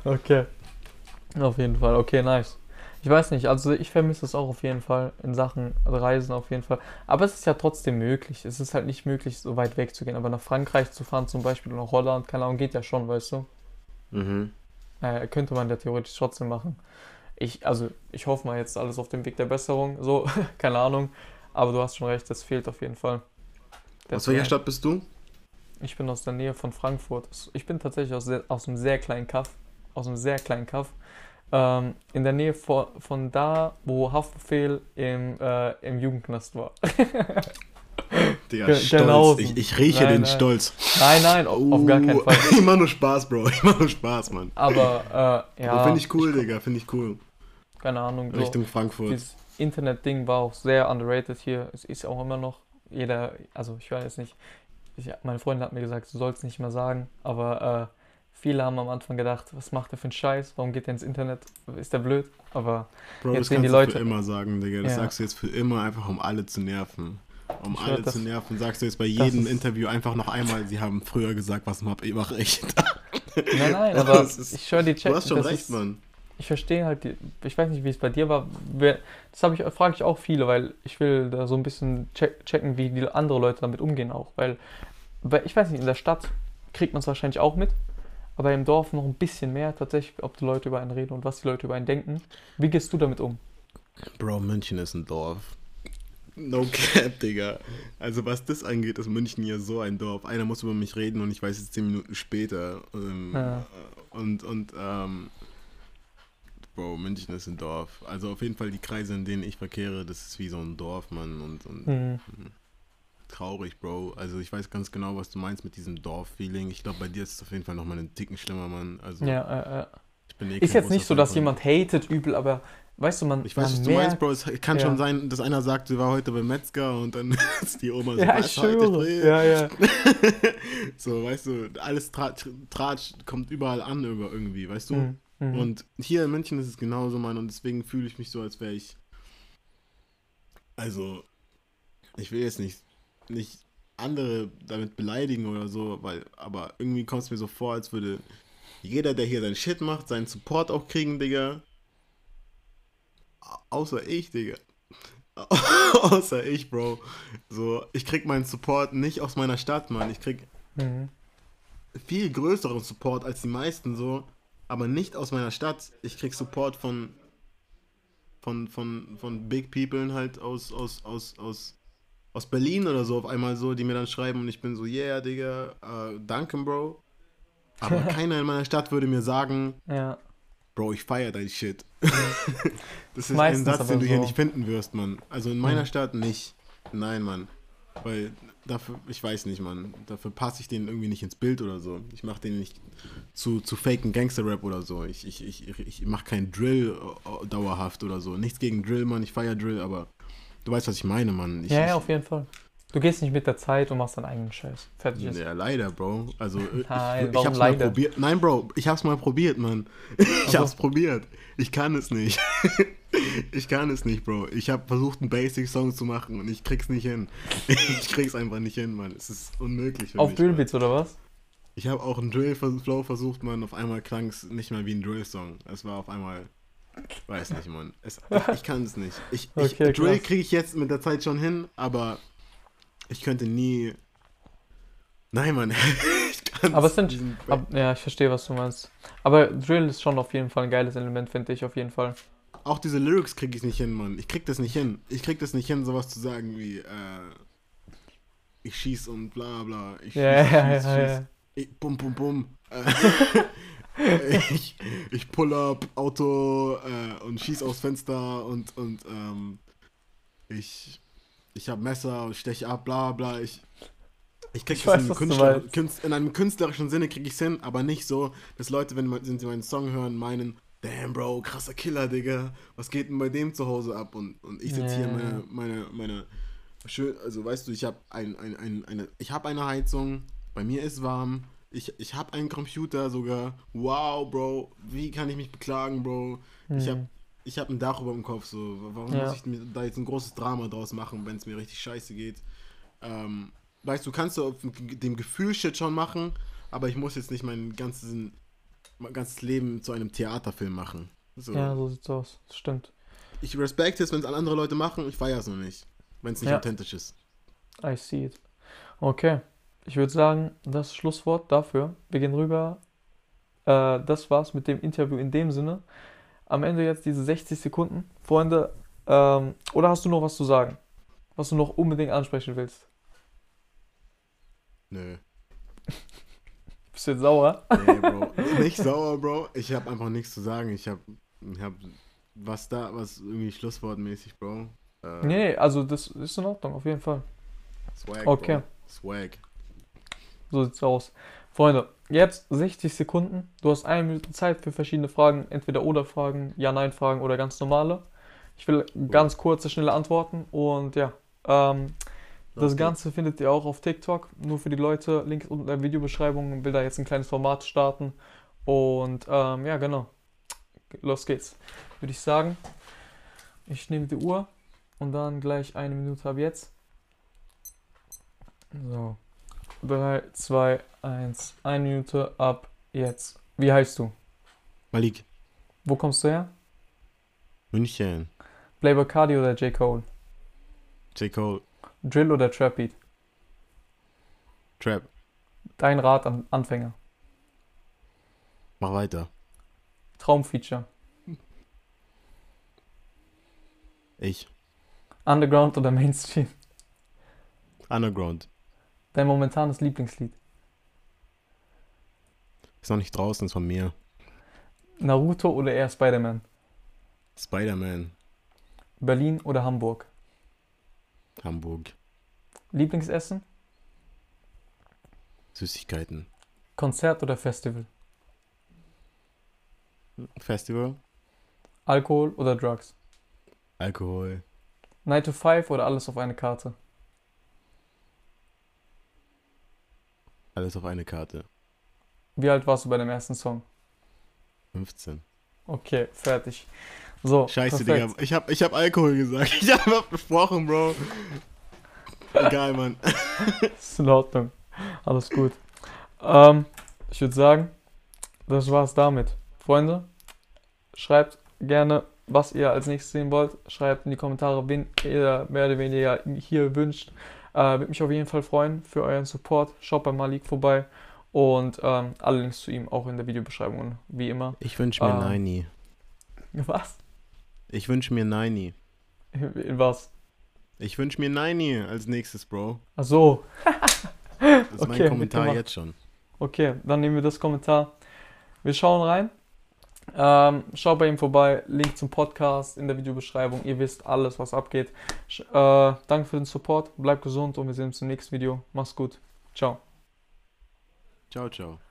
okay. Auf jeden Fall. Okay, nice. Ich weiß nicht, also ich vermisse es auch auf jeden Fall in Sachen Reisen auf jeden Fall. Aber es ist ja trotzdem möglich. Es ist halt nicht möglich, so weit weg zu gehen. Aber nach Frankreich zu fahren zum Beispiel oder nach Holland, keine Ahnung, geht ja schon, weißt du. Mhm. Äh, könnte man ja theoretisch trotzdem machen. Ich, also ich hoffe mal jetzt alles auf dem Weg der Besserung. So, *laughs* keine Ahnung. Aber du hast schon recht, das fehlt auf jeden Fall. Aus welcher Stadt bist du? Ich bin aus der Nähe von Frankfurt. Ich bin tatsächlich aus, sehr, aus einem sehr kleinen Kaff. Aus einem sehr kleinen Kaff. Ähm, in der Nähe von, von da, wo Haftbefehl im, äh, im Jugendknast war. *laughs* Digga, Ge- Stolz. Ich, ich rieche Nein, den nein. Stolz. Nein, nein, auf, auf gar keinen Uh, Fall. *laughs* ich mach nur Spaß, Bro. *laughs* Ich mach nur Spaß, Mann. Aber äh, ja, finde ich cool, Digga. Finde ich cool. keine Ahnung. So. Richtung Frankfurt. Dieses Internet-Ding war auch sehr underrated hier. Es ist auch immer noch jeder, also ich weiß nicht, ich, meine Freundin hat mir gesagt, du sollst nicht mehr sagen, aber äh, viele haben am Anfang gedacht, was macht der für einen Scheiß? Warum geht der ins Internet? Ist der blöd? Aber Bro, Jetzt das sehen kannst die du Leute- für immer sagen, Digga. Das Ja. sagst du jetzt für immer, einfach um alle zu nerven. Um Ich alle das- zu nerven, sagst du jetzt bei jedem Interview einfach noch einmal, sie haben früher gesagt, was mach ich nein, nein, *laughs* aber ist- ich höre die Chat. Du hast schon recht, ist, Mann. Ich verstehe halt, die, ich weiß nicht, wie es bei dir war. Wer, das habe ich, frage ich auch viele, weil ich will da so ein bisschen check, checken, wie die andere Leute damit umgehen auch. Weil, weil, ich weiß nicht, in der Stadt kriegt man es wahrscheinlich auch mit, aber im Dorf noch ein bisschen mehr tatsächlich, ob die Leute über einen reden und was die Leute über einen denken. Wie gehst du damit um? Bro, München ist ein Dorf. No cap, Digga. Also was das angeht, ist München ja so ein Dorf. Einer muss über mich reden und ich weiß es zehn Minuten später. Ähm, Ja. Und, und, ähm, Bro, München ist ein Dorf. Also auf jeden Fall die Kreise, in denen ich verkehre, das ist wie so ein Dorf, Mann. Und, und Hm. traurig, Bro. Also ich weiß ganz genau, was du meinst mit diesem Dorf-Feeling. Ich glaube, bei dir ist es auf jeden Fall nochmal einen Ticken schlimmer, Mann. Also Ja, äh, äh. ich bin eh Ist jetzt nicht so, dass jemand hatet übel, aber weißt du, man. Ich weiß, man was du merkt, meinst, Bro. Es kann Ja. schon sein, dass einer sagt, sie war heute beim Metzger und dann *laughs* ist die Oma so, Ja, "Was, ich schwöre. früh?" Ja, ja. *laughs* so, weißt du, alles Tratsch, Tratsch kommt überall an über irgendwie, weißt du? Mhm. Mhm. Und hier in München ist es genauso, Mann, und deswegen fühle ich mich so, als wäre ich. Also, ich will jetzt nicht, nicht andere damit beleidigen oder so, weil, aber irgendwie kommt es mir so vor, als würde jeder, der hier seinen Shit macht, seinen Support auch kriegen, Digga. Au- Außer ich, Digga. *laughs* Außer ich, Bro. So, ich krieg meinen Support nicht aus meiner Stadt, Mann. Ich krieg Mhm. viel größeren Support als die meisten so, aber nicht aus meiner Stadt. Ich krieg Support von von von von Big People halt aus aus aus aus aus Berlin oder so auf einmal so, die mir dann schreiben und ich bin so, yeah, Digga, äh, danke, Bro. Aber *laughs* keiner in meiner Stadt würde mir sagen, Ja. Bro, ich feier dein Shit. *laughs* das ist Meistens ein Satz, den du hier so. nicht finden wirst, Mann. Also in meiner Mhm. Stadt nicht. Nein, Mann. Weil dafür, ich weiß nicht, Mann. Dafür passe ich denen irgendwie nicht ins Bild oder so. Ich mache den nicht zu, zu faken Gangster-Rap oder so. Ich, ich, ich, ich, mache keinen Drill äh, dauerhaft oder so. Nichts gegen Drill, Mann. Ich feier Drill, aber du weißt, was ich meine, Mann. Ich, ja, ja, auf jeden Fall. Du gehst nicht mit der Zeit und machst deinen eigenen Scheiß. Fertig ist. Ja, leider, Bro. Also, ich, Nein, ich warum hab's mal leider? probiert. Nein, Bro, ich hab's mal probiert, Mann. *laughs* Ich Also- hab's probiert. Ich kann es nicht. *laughs* ich kann es nicht, Bro. Ich hab versucht, einen Basic-Song zu machen und ich krieg's nicht hin. *laughs* ich krieg's einfach nicht hin, Mann. Es ist unmöglich Auf. Drillbeats oder was? Ich habe auch einen Drill-Flow versucht, Mann. Auf einmal klang es nicht mehr wie ein Drill-Song. Es war auf einmal. Weiß nicht, Mann. Es, ich, ich kann es nicht. Ich, ich, Okay, Drill krass. kriege ich jetzt mit der Zeit schon hin, aber ich könnte nie. Nein, Mann. *laughs* ich kann Aber es sind. Ab, ja, ich verstehe, was du meinst. Aber Drill ist schon auf jeden Fall ein geiles Element, finde ich auf jeden Fall. Auch diese Lyrics kriege ich nicht hin, Mann. Ich krieg das nicht hin. Ich krieg das nicht hin, sowas zu sagen wie, äh, ich schieß und bla bla. Ich Ja, schieß, ja, schieß, ja, schieß. ja. Ich, bum, bum, bum. Äh, *laughs* ich, ich pull up Auto äh, und schieß aufs Fenster und, und ähm, ich, ich hab Messer und steche ab, bla bla. Ich, ich krieg Ich das weiß, in, Künstler, in einem künstlerischen Sinne krieg ich's hin, aber nicht so, dass Leute, wenn, wenn sie meinen Song hören, meinen, damn Bro, krasser Killer, Digga, was geht denn bei dem zu Hause ab? Und, und ich sitze hier Ja. meine, meine, meine, schön, also weißt du, ich habe ein, ein, ein, eine, ich habe eine Heizung, bei mir ist warm, ich, ich habe einen Computer sogar, wow, Bro, wie kann ich mich beklagen, Bro? Ich habe Hm. Ich hab ein Dach über dem Kopf, so, warum Ja. muss ich mir da jetzt ein großes Drama draus machen, wenn es mir richtig scheiße geht? Ähm, weißt du, kannst du auf dem Gefühl Shit schon machen, aber ich muss jetzt nicht mein ganzes, mein ganzes Leben zu einem Theaterfilm machen. So. Ja, so sieht's aus. Das stimmt. Ich respekte es, wenn es andere Leute machen, ich feiere es nur nicht, wenn es nicht Ja. authentisch ist. I see it. Okay. Ich würde sagen, das Schlusswort dafür. Wir gehen rüber. Äh, das war's mit dem Interview in dem Sinne. Am Ende jetzt diese 60 Sekunden. Freunde, ähm, oder hast du noch was zu sagen? Was du noch unbedingt ansprechen willst? Nö. *laughs* Bist du jetzt sauer? Nee, Bro. nicht *laughs* sauer, Bro. Ich habe einfach nichts zu sagen. Ich habe ich hab was da, was irgendwie schlusswortmäßig, Bro. Äh, Nee, also das ist in Ordnung, auf jeden Fall. Swag, Okay. Bro. Swag. So sieht's aus. Freunde, jetzt 60 Sekunden. Du hast eine Minute Zeit für verschiedene Fragen, entweder oder Fragen, Ja-Nein-Fragen oder ganz normale. Ich will ganz kurze, schnelle Antworten und ja. Ähm, das Okay. Ganze findet ihr auch auf TikTok. Nur für die Leute, Link unten in der Videobeschreibung. Will da jetzt ein kleines Format starten. Und ähm, ja, genau. Los geht's. Würde ich sagen, ich nehme die Uhr und dann gleich eine Minute ab jetzt. So. 3, 2, 1. Eine Minute ab jetzt. Wie heißt du? Malik. Wo kommst du her? München. Playboy Cardi oder J. Cole? J. Cole. Drill oder Trap Beat? Trap. Dein Rat an Anfänger. Mach weiter. Traumfeature. Ich. Underground oder Mainstream? Underground. Dein momentanes Lieblingslied? Ist noch nicht draußen, ist von mir. Naruto oder eher Spider-Man? Spider-Man. Berlin oder Hamburg? Hamburg. Lieblingsessen? Süßigkeiten. Konzert oder Festival? Festival. Alkohol oder Drugs? Alkohol. 9 to 5 oder alles auf eine Karte? Alles auf eine Karte. Wie alt warst du bei dem ersten Song? 15. Okay, fertig. So, Scheiße, perfekt. Digga. Ich hab, ich hab Alkohol gesagt. *laughs* Ich hab abgesprochen, Bro. Egal, Mann. *laughs* Ist in Ordnung. Alles gut. Ähm, ich würde sagen, das war's damit. Freunde, schreibt gerne, was ihr als nächstes sehen wollt. Schreibt in die Kommentare, wen ihr mehr oder weniger hier wünscht. Äh, Würde mich auf jeden Fall freuen für euren Support. Schaut bei Malik vorbei. Und ähm, alle Links zu ihm auch in der Videobeschreibung, wie immer. Ich wünsche mir Ah. Nini. Was? Ich wünsche mir Nini. In was? Ich wünsche mir Nini als nächstes, Bro. Ach so. Das ist Okay, mein Kommentar jetzt schon. Okay, dann nehmen wir das Kommentar. Wir schauen rein. Ähm, schaut bei ihm vorbei. Link zum Podcast in der Videobeschreibung. Ihr wisst alles, was abgeht. Äh, danke für den Support. Bleibt gesund und wir sehen uns im nächsten Video. Mach's gut. Ciao. Ciao, ciao.